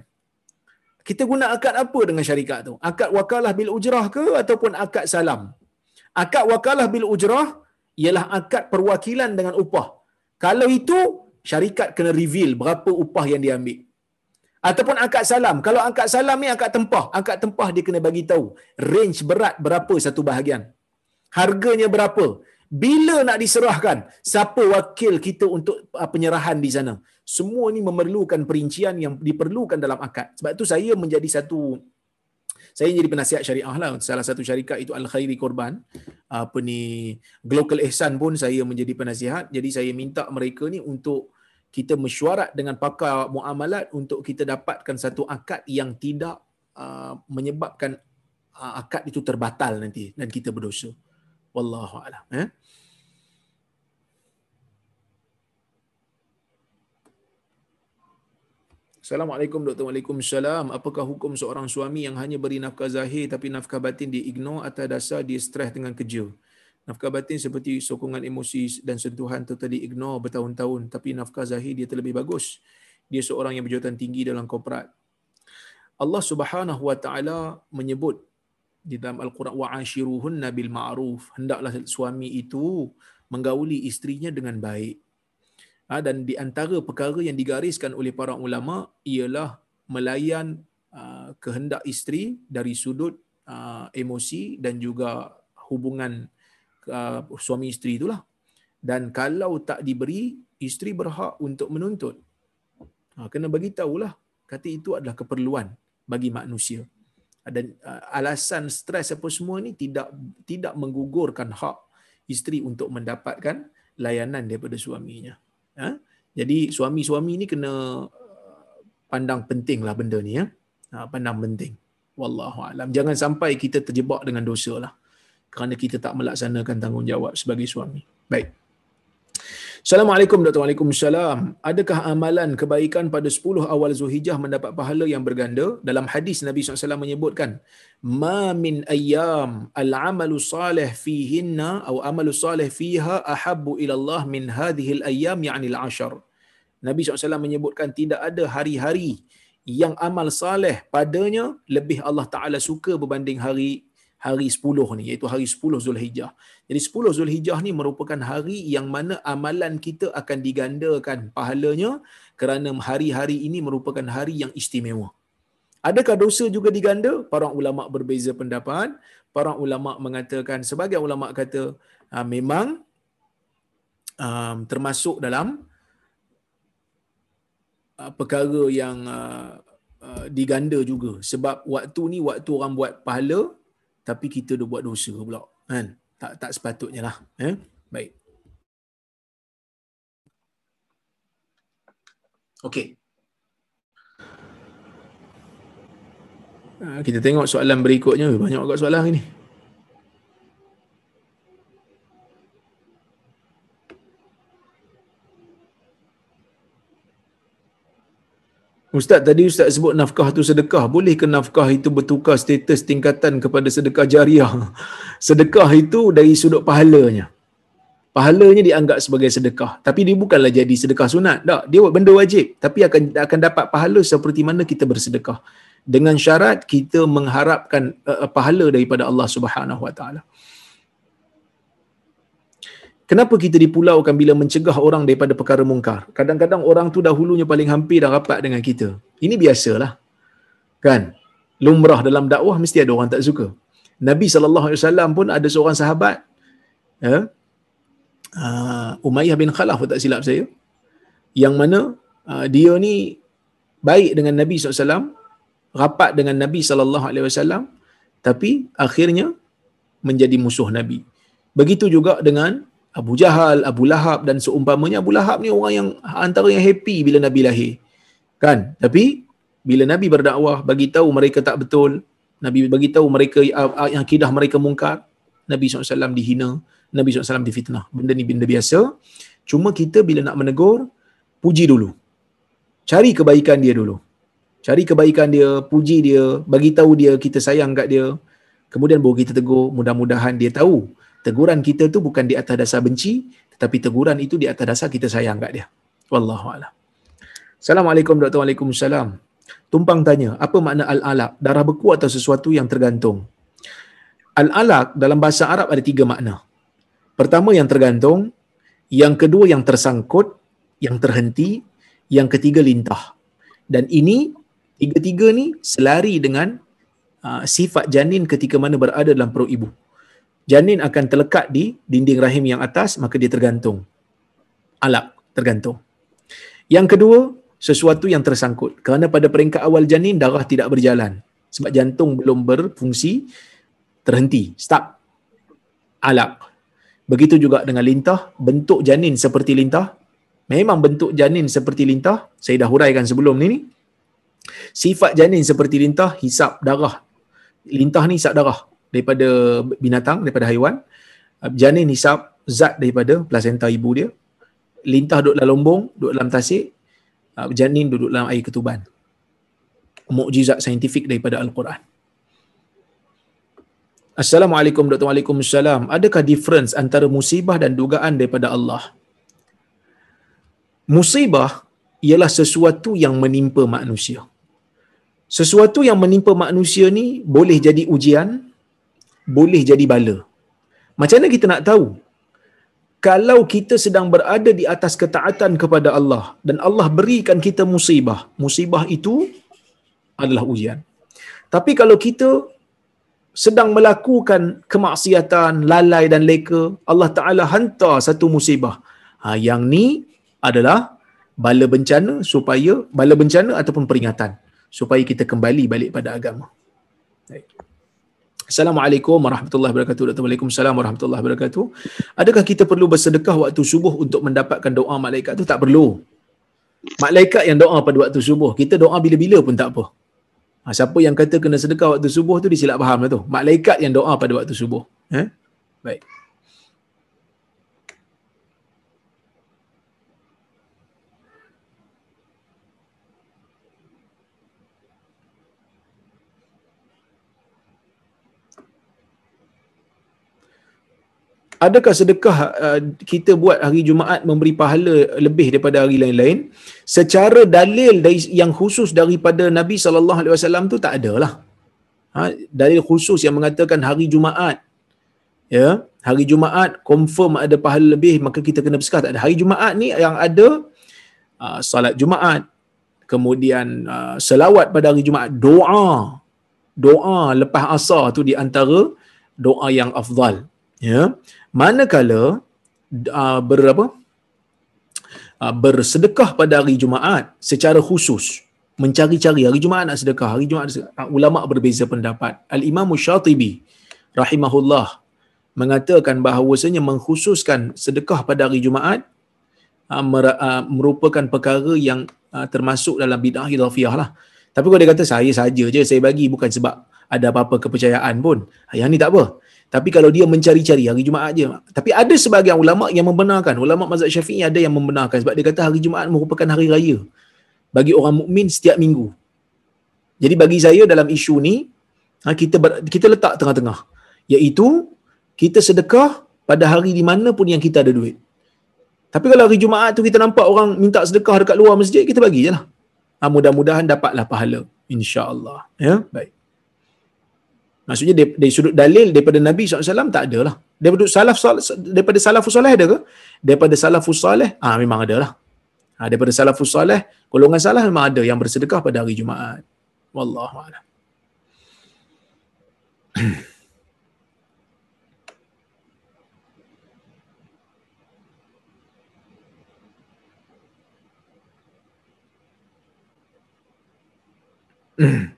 Speaker 1: Kita guna akad apa dengan syarikat tu? Akad wakalah bil ujrah ke ataupun akad salam? Akad wakalah bil ujrah ialah akad perwakilan dengan upah. Kalau itu syarikat kena reveal berapa upah yang dia ambil. Ataupun akad salam. Kalau akad salam ni akad tempah. Akad tempah dia kena bagi tahu range berat berapa satu bahagian. Harganya berapa? Bila nak diserahkan? Siapa wakil kita untuk uh, penyerahan di sana? Semua ni memerlukan perincian yang diperlukan dalam akad. Sebab tu saya menjadi satu saya jadi penasihat syariah lah salah satu syarikat itu Al Khairi Korban apa ni Global Ihsan pun saya menjadi penasihat jadi saya minta mereka ni untuk kita mesyuarat dengan pakar muamalat untuk kita dapatkan satu akad yang tidak uh, menyebabkan uh, akad itu terbatal nanti dan kita berdosa wallahu alam eh Assalamualaikum Dr. Waalaikumsalam. Apakah hukum seorang suami yang hanya beri nafkah zahir tapi nafkah batin dia ignore atas dasar dia stres dengan kerja? Nafkah batin seperti sokongan emosi dan sentuhan totally ignore bertahun-tahun tapi nafkah zahir dia terlebih bagus. Dia seorang yang berjawatan tinggi dalam korporat. Allah Subhanahu Wa Taala menyebut di dalam Al-Quran wa ashiruhunna bil ma'ruf. Hendaklah suami itu menggauli isterinya dengan baik. Ha, dan di antara perkara yang digariskan oleh para ulama ialah melayan uh, kehendak isteri dari sudut uh, emosi dan juga hubungan uh, suami isteri itulah. Dan kalau tak diberi isteri berhak untuk menuntut. Ha, kena bagi tahulah kata itu adalah keperluan bagi manusia dan uh, alasan stres apa semua ni tidak tidak menggugurkan hak isteri untuk mendapatkan layanan daripada suaminya. Ha? Jadi suami-suami ni kena uh, pandang penting lah benda ni ya. Ha, pandang penting. Wallahu alam. Jangan sampai kita terjebak dengan dosa lah. Kerana kita tak melaksanakan tanggungjawab sebagai suami. Baik. Assalamualaikum Dr. Waalaikumsalam. Adakah amalan kebaikan pada 10 awal Zulhijjah mendapat pahala yang berganda? Dalam hadis Nabi SAW menyebutkan, Ma min ayyam al-amalu salih fihinna atau amalu salih fiha ahabbu ila Allah min hadhihi al-ayyam ya'ni al-ashar. Nabi SAW menyebutkan tidak ada hari-hari yang amal saleh padanya lebih Allah Ta'ala suka berbanding hari hari 10 ni iaitu hari 10 Zulhijjah. Jadi 10 Zulhijjah ni merupakan hari yang mana amalan kita akan digandakan pahalanya kerana hari-hari ini merupakan hari yang istimewa. Adakah dosa juga diganda? Para ulama berbeza pendapat. Para ulama mengatakan sebagai ulama kata uh, memang um, termasuk dalam uh, perkara yang uh, uh, diganda juga sebab waktu ni waktu orang buat pahala tapi kita dah buat dosa pula kan? Tak tak sepatutnya lah eh? Baik. Okey. Ah, kita tengok soalan berikutnya. Banyak agak soalan ini Ustaz tadi Ustaz sebut nafkah tu sedekah. Boleh ke nafkah itu bertukar status tingkatan kepada sedekah jariah? Sedekah itu dari sudut pahalanya. Pahalanya dianggap sebagai sedekah. Tapi dia bukanlah jadi sedekah sunat. Tak. Dia buat benda wajib. Tapi akan akan dapat pahala seperti mana kita bersedekah. Dengan syarat kita mengharapkan uh, pahala daripada Allah Subhanahu Wa Taala. Kenapa kita dipulaukan bila mencegah orang daripada perkara mungkar? Kadang-kadang orang tu dahulunya paling hampir dah rapat dengan kita. Ini biasalah. Kan? Lumrah dalam dakwah mesti ada orang tak suka. Nabi SAW pun ada seorang sahabat. Ya? Uh, Umayyah bin Khalaf tak silap saya. Yang mana uh, dia ni baik dengan Nabi SAW. Rapat dengan Nabi SAW. Tapi akhirnya menjadi musuh Nabi. Begitu juga dengan Abu Jahal, Abu Lahab dan seumpamanya Abu Lahab ni orang yang antara yang happy bila Nabi lahir. Kan? Tapi bila Nabi berdakwah bagi tahu mereka tak betul, Nabi bagi tahu mereka yang akidah mereka mungkar, Nabi SAW dihina, Nabi SAW difitnah. Benda ni benda biasa. Cuma kita bila nak menegur, puji dulu. Cari kebaikan dia dulu. Cari kebaikan dia, puji dia, bagi tahu dia kita sayang kat dia. Kemudian baru kita tegur, mudah-mudahan dia tahu teguran kita tu bukan di atas dasar benci tetapi teguran itu di atas dasar kita sayang kat dia wallahu a'lam Assalamualaikum Dr. Waalaikumsalam. Tumpang tanya, apa makna al-alaq? Darah beku atau sesuatu yang tergantung? Al-alaq dalam bahasa Arab ada tiga makna. Pertama yang tergantung, yang kedua yang tersangkut, yang terhenti, yang ketiga lintah. Dan ini tiga-tiga ni selari dengan uh, sifat janin ketika mana berada dalam perut ibu janin akan terlekat di dinding rahim yang atas maka dia tergantung. Alak tergantung. Yang kedua sesuatu yang tersangkut. Kerana pada peringkat awal janin darah tidak berjalan. Sebab jantung belum berfungsi terhenti. Stop alak. Begitu juga dengan lintah. Bentuk janin seperti lintah. Memang bentuk janin seperti lintah. Saya dah huraikan sebelum ni. Sifat janin seperti lintah hisap darah. Lintah ni hisap darah daripada binatang, daripada haiwan. Uh, janin hisap zat daripada plasenta ibu dia. Lintah duduk dalam lombong, duduk dalam tasik. Uh, janin duduk dalam air ketuban. mukjizat saintifik daripada Al-Quran. Assalamualaikum Dr. Waalaikumsalam. Adakah difference antara musibah dan dugaan daripada Allah? Musibah ialah sesuatu yang menimpa manusia. Sesuatu yang menimpa manusia ni boleh jadi ujian, boleh jadi bala. Macam mana kita nak tahu? Kalau kita sedang berada di atas ketaatan kepada Allah dan Allah berikan kita musibah, musibah itu adalah ujian. Tapi kalau kita sedang melakukan kemaksiatan, lalai dan leka, Allah Ta'ala hantar satu musibah. Ha, yang ni adalah bala bencana supaya, bala bencana ataupun peringatan supaya kita kembali balik pada agama. Assalamualaikum warahmatullahi wabarakatuh. Waalaikumsalam warahmatullahi wabarakatuh. Adakah kita perlu bersedekah waktu subuh untuk mendapatkan doa malaikat tu? Tak perlu. Malaikat yang doa pada waktu subuh. Kita doa bila-bila pun tak apa. Ha, siapa yang kata kena sedekah waktu subuh tu dia silap faham lah tu. Malaikat yang doa pada waktu subuh. Eh? Baik. Adakah sedekah uh, kita buat hari Jumaat memberi pahala lebih daripada hari lain-lain? Secara dalil dari yang khusus daripada Nabi sallallahu alaihi wasallam tu tak adalah ha dalil khusus yang mengatakan hari Jumaat. Ya hari Jumaat confirm ada pahala lebih maka kita kena bersedekah. Tak ada. Hari Jumaat ni yang ada uh, salat Jumaat. Kemudian uh, selawat pada hari Jumaat. Doa. Doa lepas asar tu di antara doa yang afdal. Ya manakala uh, berapa uh, bersedekah pada hari Jumaat secara khusus mencari-cari. Hari Jumaat nak sedekah hari Jumaat uh, ulama berbeza pendapat. Al Imam Syatibi rahimahullah mengatakan bahawasanya mengkhususkan sedekah pada hari Jumaat uh, uh, merupakan perkara yang uh, termasuk dalam bid'ah idhafiyah lah. Tapi kalau dia kata saya saja je saya bagi. Bukan sebab ada apa-apa kepercayaan pun. Yang ni tak apa tapi kalau dia mencari-cari hari Jumaat aja. Tapi ada sebahagian ulama yang membenarkan. Ulama mazhab Syafi'i ada yang membenarkan sebab dia kata hari Jumaat merupakan hari raya bagi orang mukmin setiap minggu. Jadi bagi saya dalam isu ni ha, kita ber, kita letak tengah-tengah iaitu kita sedekah pada hari di mana pun yang kita ada duit. Tapi kalau hari Jumaat tu kita nampak orang minta sedekah dekat luar masjid, kita bagi je lah. Ha, mudah-mudahan dapatlah pahala. InsyaAllah. Ya, baik. Maksudnya dari sudut dalil daripada Nabi SAW tak ada lah. Daripada salaf daripada salafus soleh ada ke? Daripada salafus soleh, ah memang ada lah. Ha, daripada salafus soleh, golongan salah memang ada yang bersedekah pada hari Jumaat. Wallahu a'lam. Mm.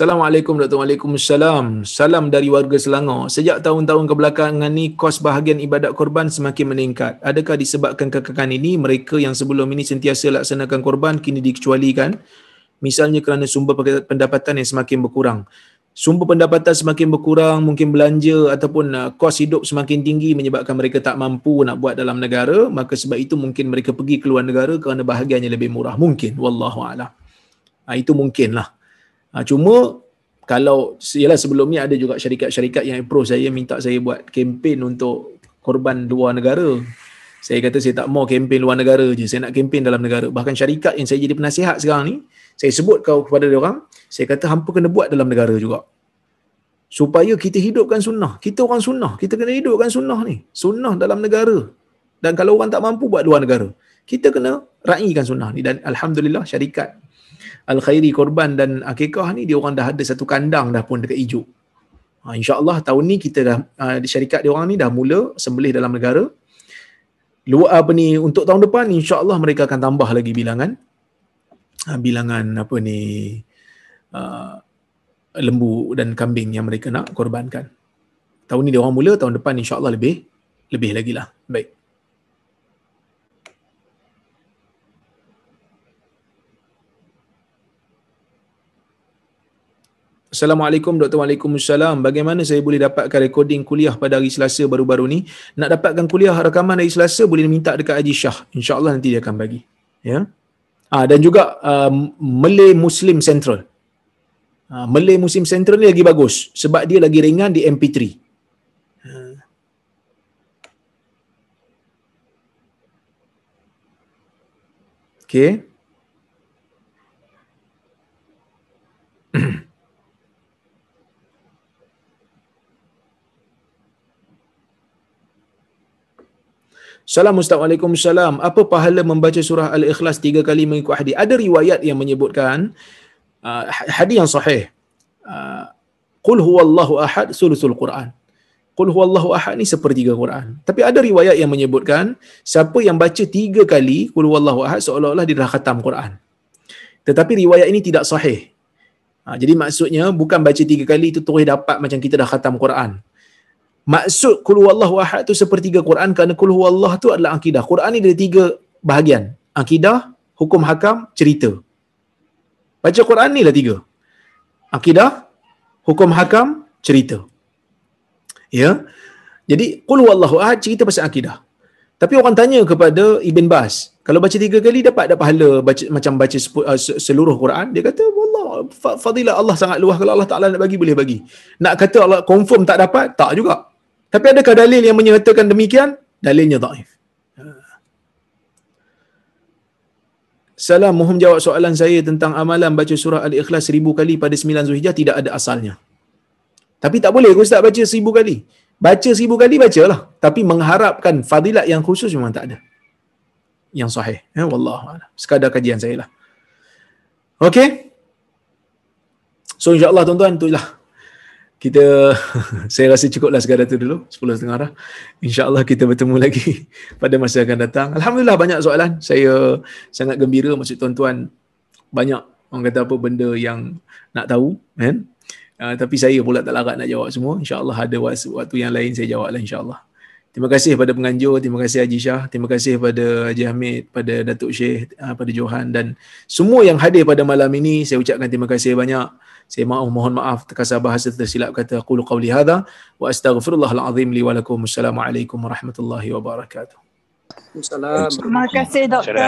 Speaker 1: Assalamualaikum Dr. Waalaikumsalam. Salam dari warga Selangor. Sejak tahun-tahun kebelakangan ni kos bahagian ibadat korban semakin meningkat. Adakah disebabkan kekekalan ini mereka yang sebelum ini sentiasa laksanakan korban kini dikecualikan? Misalnya kerana sumber pendapatan yang semakin berkurang. Sumber pendapatan semakin berkurang, mungkin belanja ataupun uh, kos hidup semakin tinggi menyebabkan mereka tak mampu nak buat dalam negara, maka sebab itu mungkin mereka pergi keluar negara kerana bahagiannya lebih murah. Mungkin. Wallahu'alam. Ha, itu mungkinlah. Ha, cuma kalau ialah sebelum ni ada juga syarikat-syarikat yang approach saya minta saya buat kempen untuk korban luar negara. Saya kata saya tak mau kempen luar negara je. Saya nak kempen dalam negara. Bahkan syarikat yang saya jadi penasihat sekarang ni, saya sebut kau kepada dia orang, saya kata hampa kena buat dalam negara juga. Supaya kita hidupkan sunnah. Kita orang sunnah. Kita kena hidupkan sunnah ni. Sunnah dalam negara. Dan kalau orang tak mampu buat luar negara, kita kena raikan sunnah ni. Dan Alhamdulillah syarikat Al-Khairi Korban dan Akikah ni dia orang dah ada satu kandang dah pun dekat Ijuk. Ha, InsyaAllah tahun ni kita dah uh, di syarikat dia orang ni dah mula sembelih dalam negara. Luar apa ni untuk tahun depan insya-Allah mereka akan tambah lagi bilangan uh, bilangan apa ni uh, lembu dan kambing yang mereka nak korbankan. Tahun ni dia orang mula tahun depan insya-Allah lebih lebih lagi lah. Baik. Assalamualaikum Dr. Waalaikumsalam. Bagaimana saya boleh dapatkan recording kuliah pada hari Selasa baru-baru ni? Nak dapatkan kuliah rakaman hari Selasa boleh minta dekat Haji Shah. InsyaAllah nanti dia akan bagi. Ya. Ah, dan juga uh, Malay Muslim Central. Uh, Malay Muslim Central ni lagi bagus sebab dia lagi ringan di MP3. Okay. Salam Assalamualaikum salam. Apa pahala membaca surah Al-Ikhlas tiga kali mengikut hadis? Ada riwayat yang menyebutkan uh, hadis yang sahih. Uh, Qul huwallahu ahad sulusul Quran. Qul huwallahu ahad ni sepertiga Quran. Tapi ada riwayat yang menyebutkan siapa yang baca tiga kali Qul huwallahu ahad seolah-olah dia dah khatam Quran. Tetapi riwayat ini tidak sahih. Ha, jadi maksudnya bukan baca tiga kali itu terus dapat macam kita dah khatam Quran. Maksud Qul huwallahu ahad tu sepertiga Quran kerana Qul huwallah tu adalah akidah. Quran ni ada tiga bahagian. Akidah, hukum hakam, cerita. Baca Quran ni lah tiga. Akidah, hukum hakam, cerita. Ya. Jadi qul huwallahu ahad cerita pasal akidah. Tapi orang tanya kepada Ibn Bas, kalau baca tiga kali dapat ada pahala baca macam baca uh, seluruh Quran? Dia kata, "Wallah, fadilah Allah sangat luas kalau Allah Taala nak bagi boleh bagi." Nak kata Allah confirm tak dapat? Tak juga. Tapi adakah dalil yang menyatakan demikian? Dalilnya dhaif. Salam, mohon jawab soalan saya tentang amalan baca surah Al-Ikhlas seribu kali pada sembilan Zulhijjah tidak ada asalnya. Tapi tak boleh Ustaz baca seribu kali. Baca seribu kali, bacalah. Tapi mengharapkan fadilat yang khusus memang tak ada. Yang sahih. Ya, Wallah. Sekadar kajian saya lah. Okay. So insyaAllah tuan-tuan, itulah. Kita, saya rasa cukuplah sekadar tu dulu. Sepuluh setengah dah. InsyaAllah kita bertemu lagi pada masa akan datang. Alhamdulillah banyak soalan. Saya sangat gembira maksud tuan-tuan. Banyak orang kata apa benda yang nak tahu. Kan? Uh, tapi saya pula tak larat nak jawab semua. InsyaAllah ada waktu, waktu yang lain saya jawab lah insyaAllah. Terima kasih pada penganjur, terima kasih Haji Shah, terima kasih pada Haji Hamid, pada Datuk Syekh, uh, pada Johan dan semua yang hadir pada malam ini saya ucapkan terima kasih banyak. Saya maaf mohon maaf terkasar bahasa tersilap kata qulu qawli hadha wa astaghfirullahal azim li wa lakum. Assalamualaikum warahmatullahi wabarakatuh.
Speaker 2: Terima kasih doktor.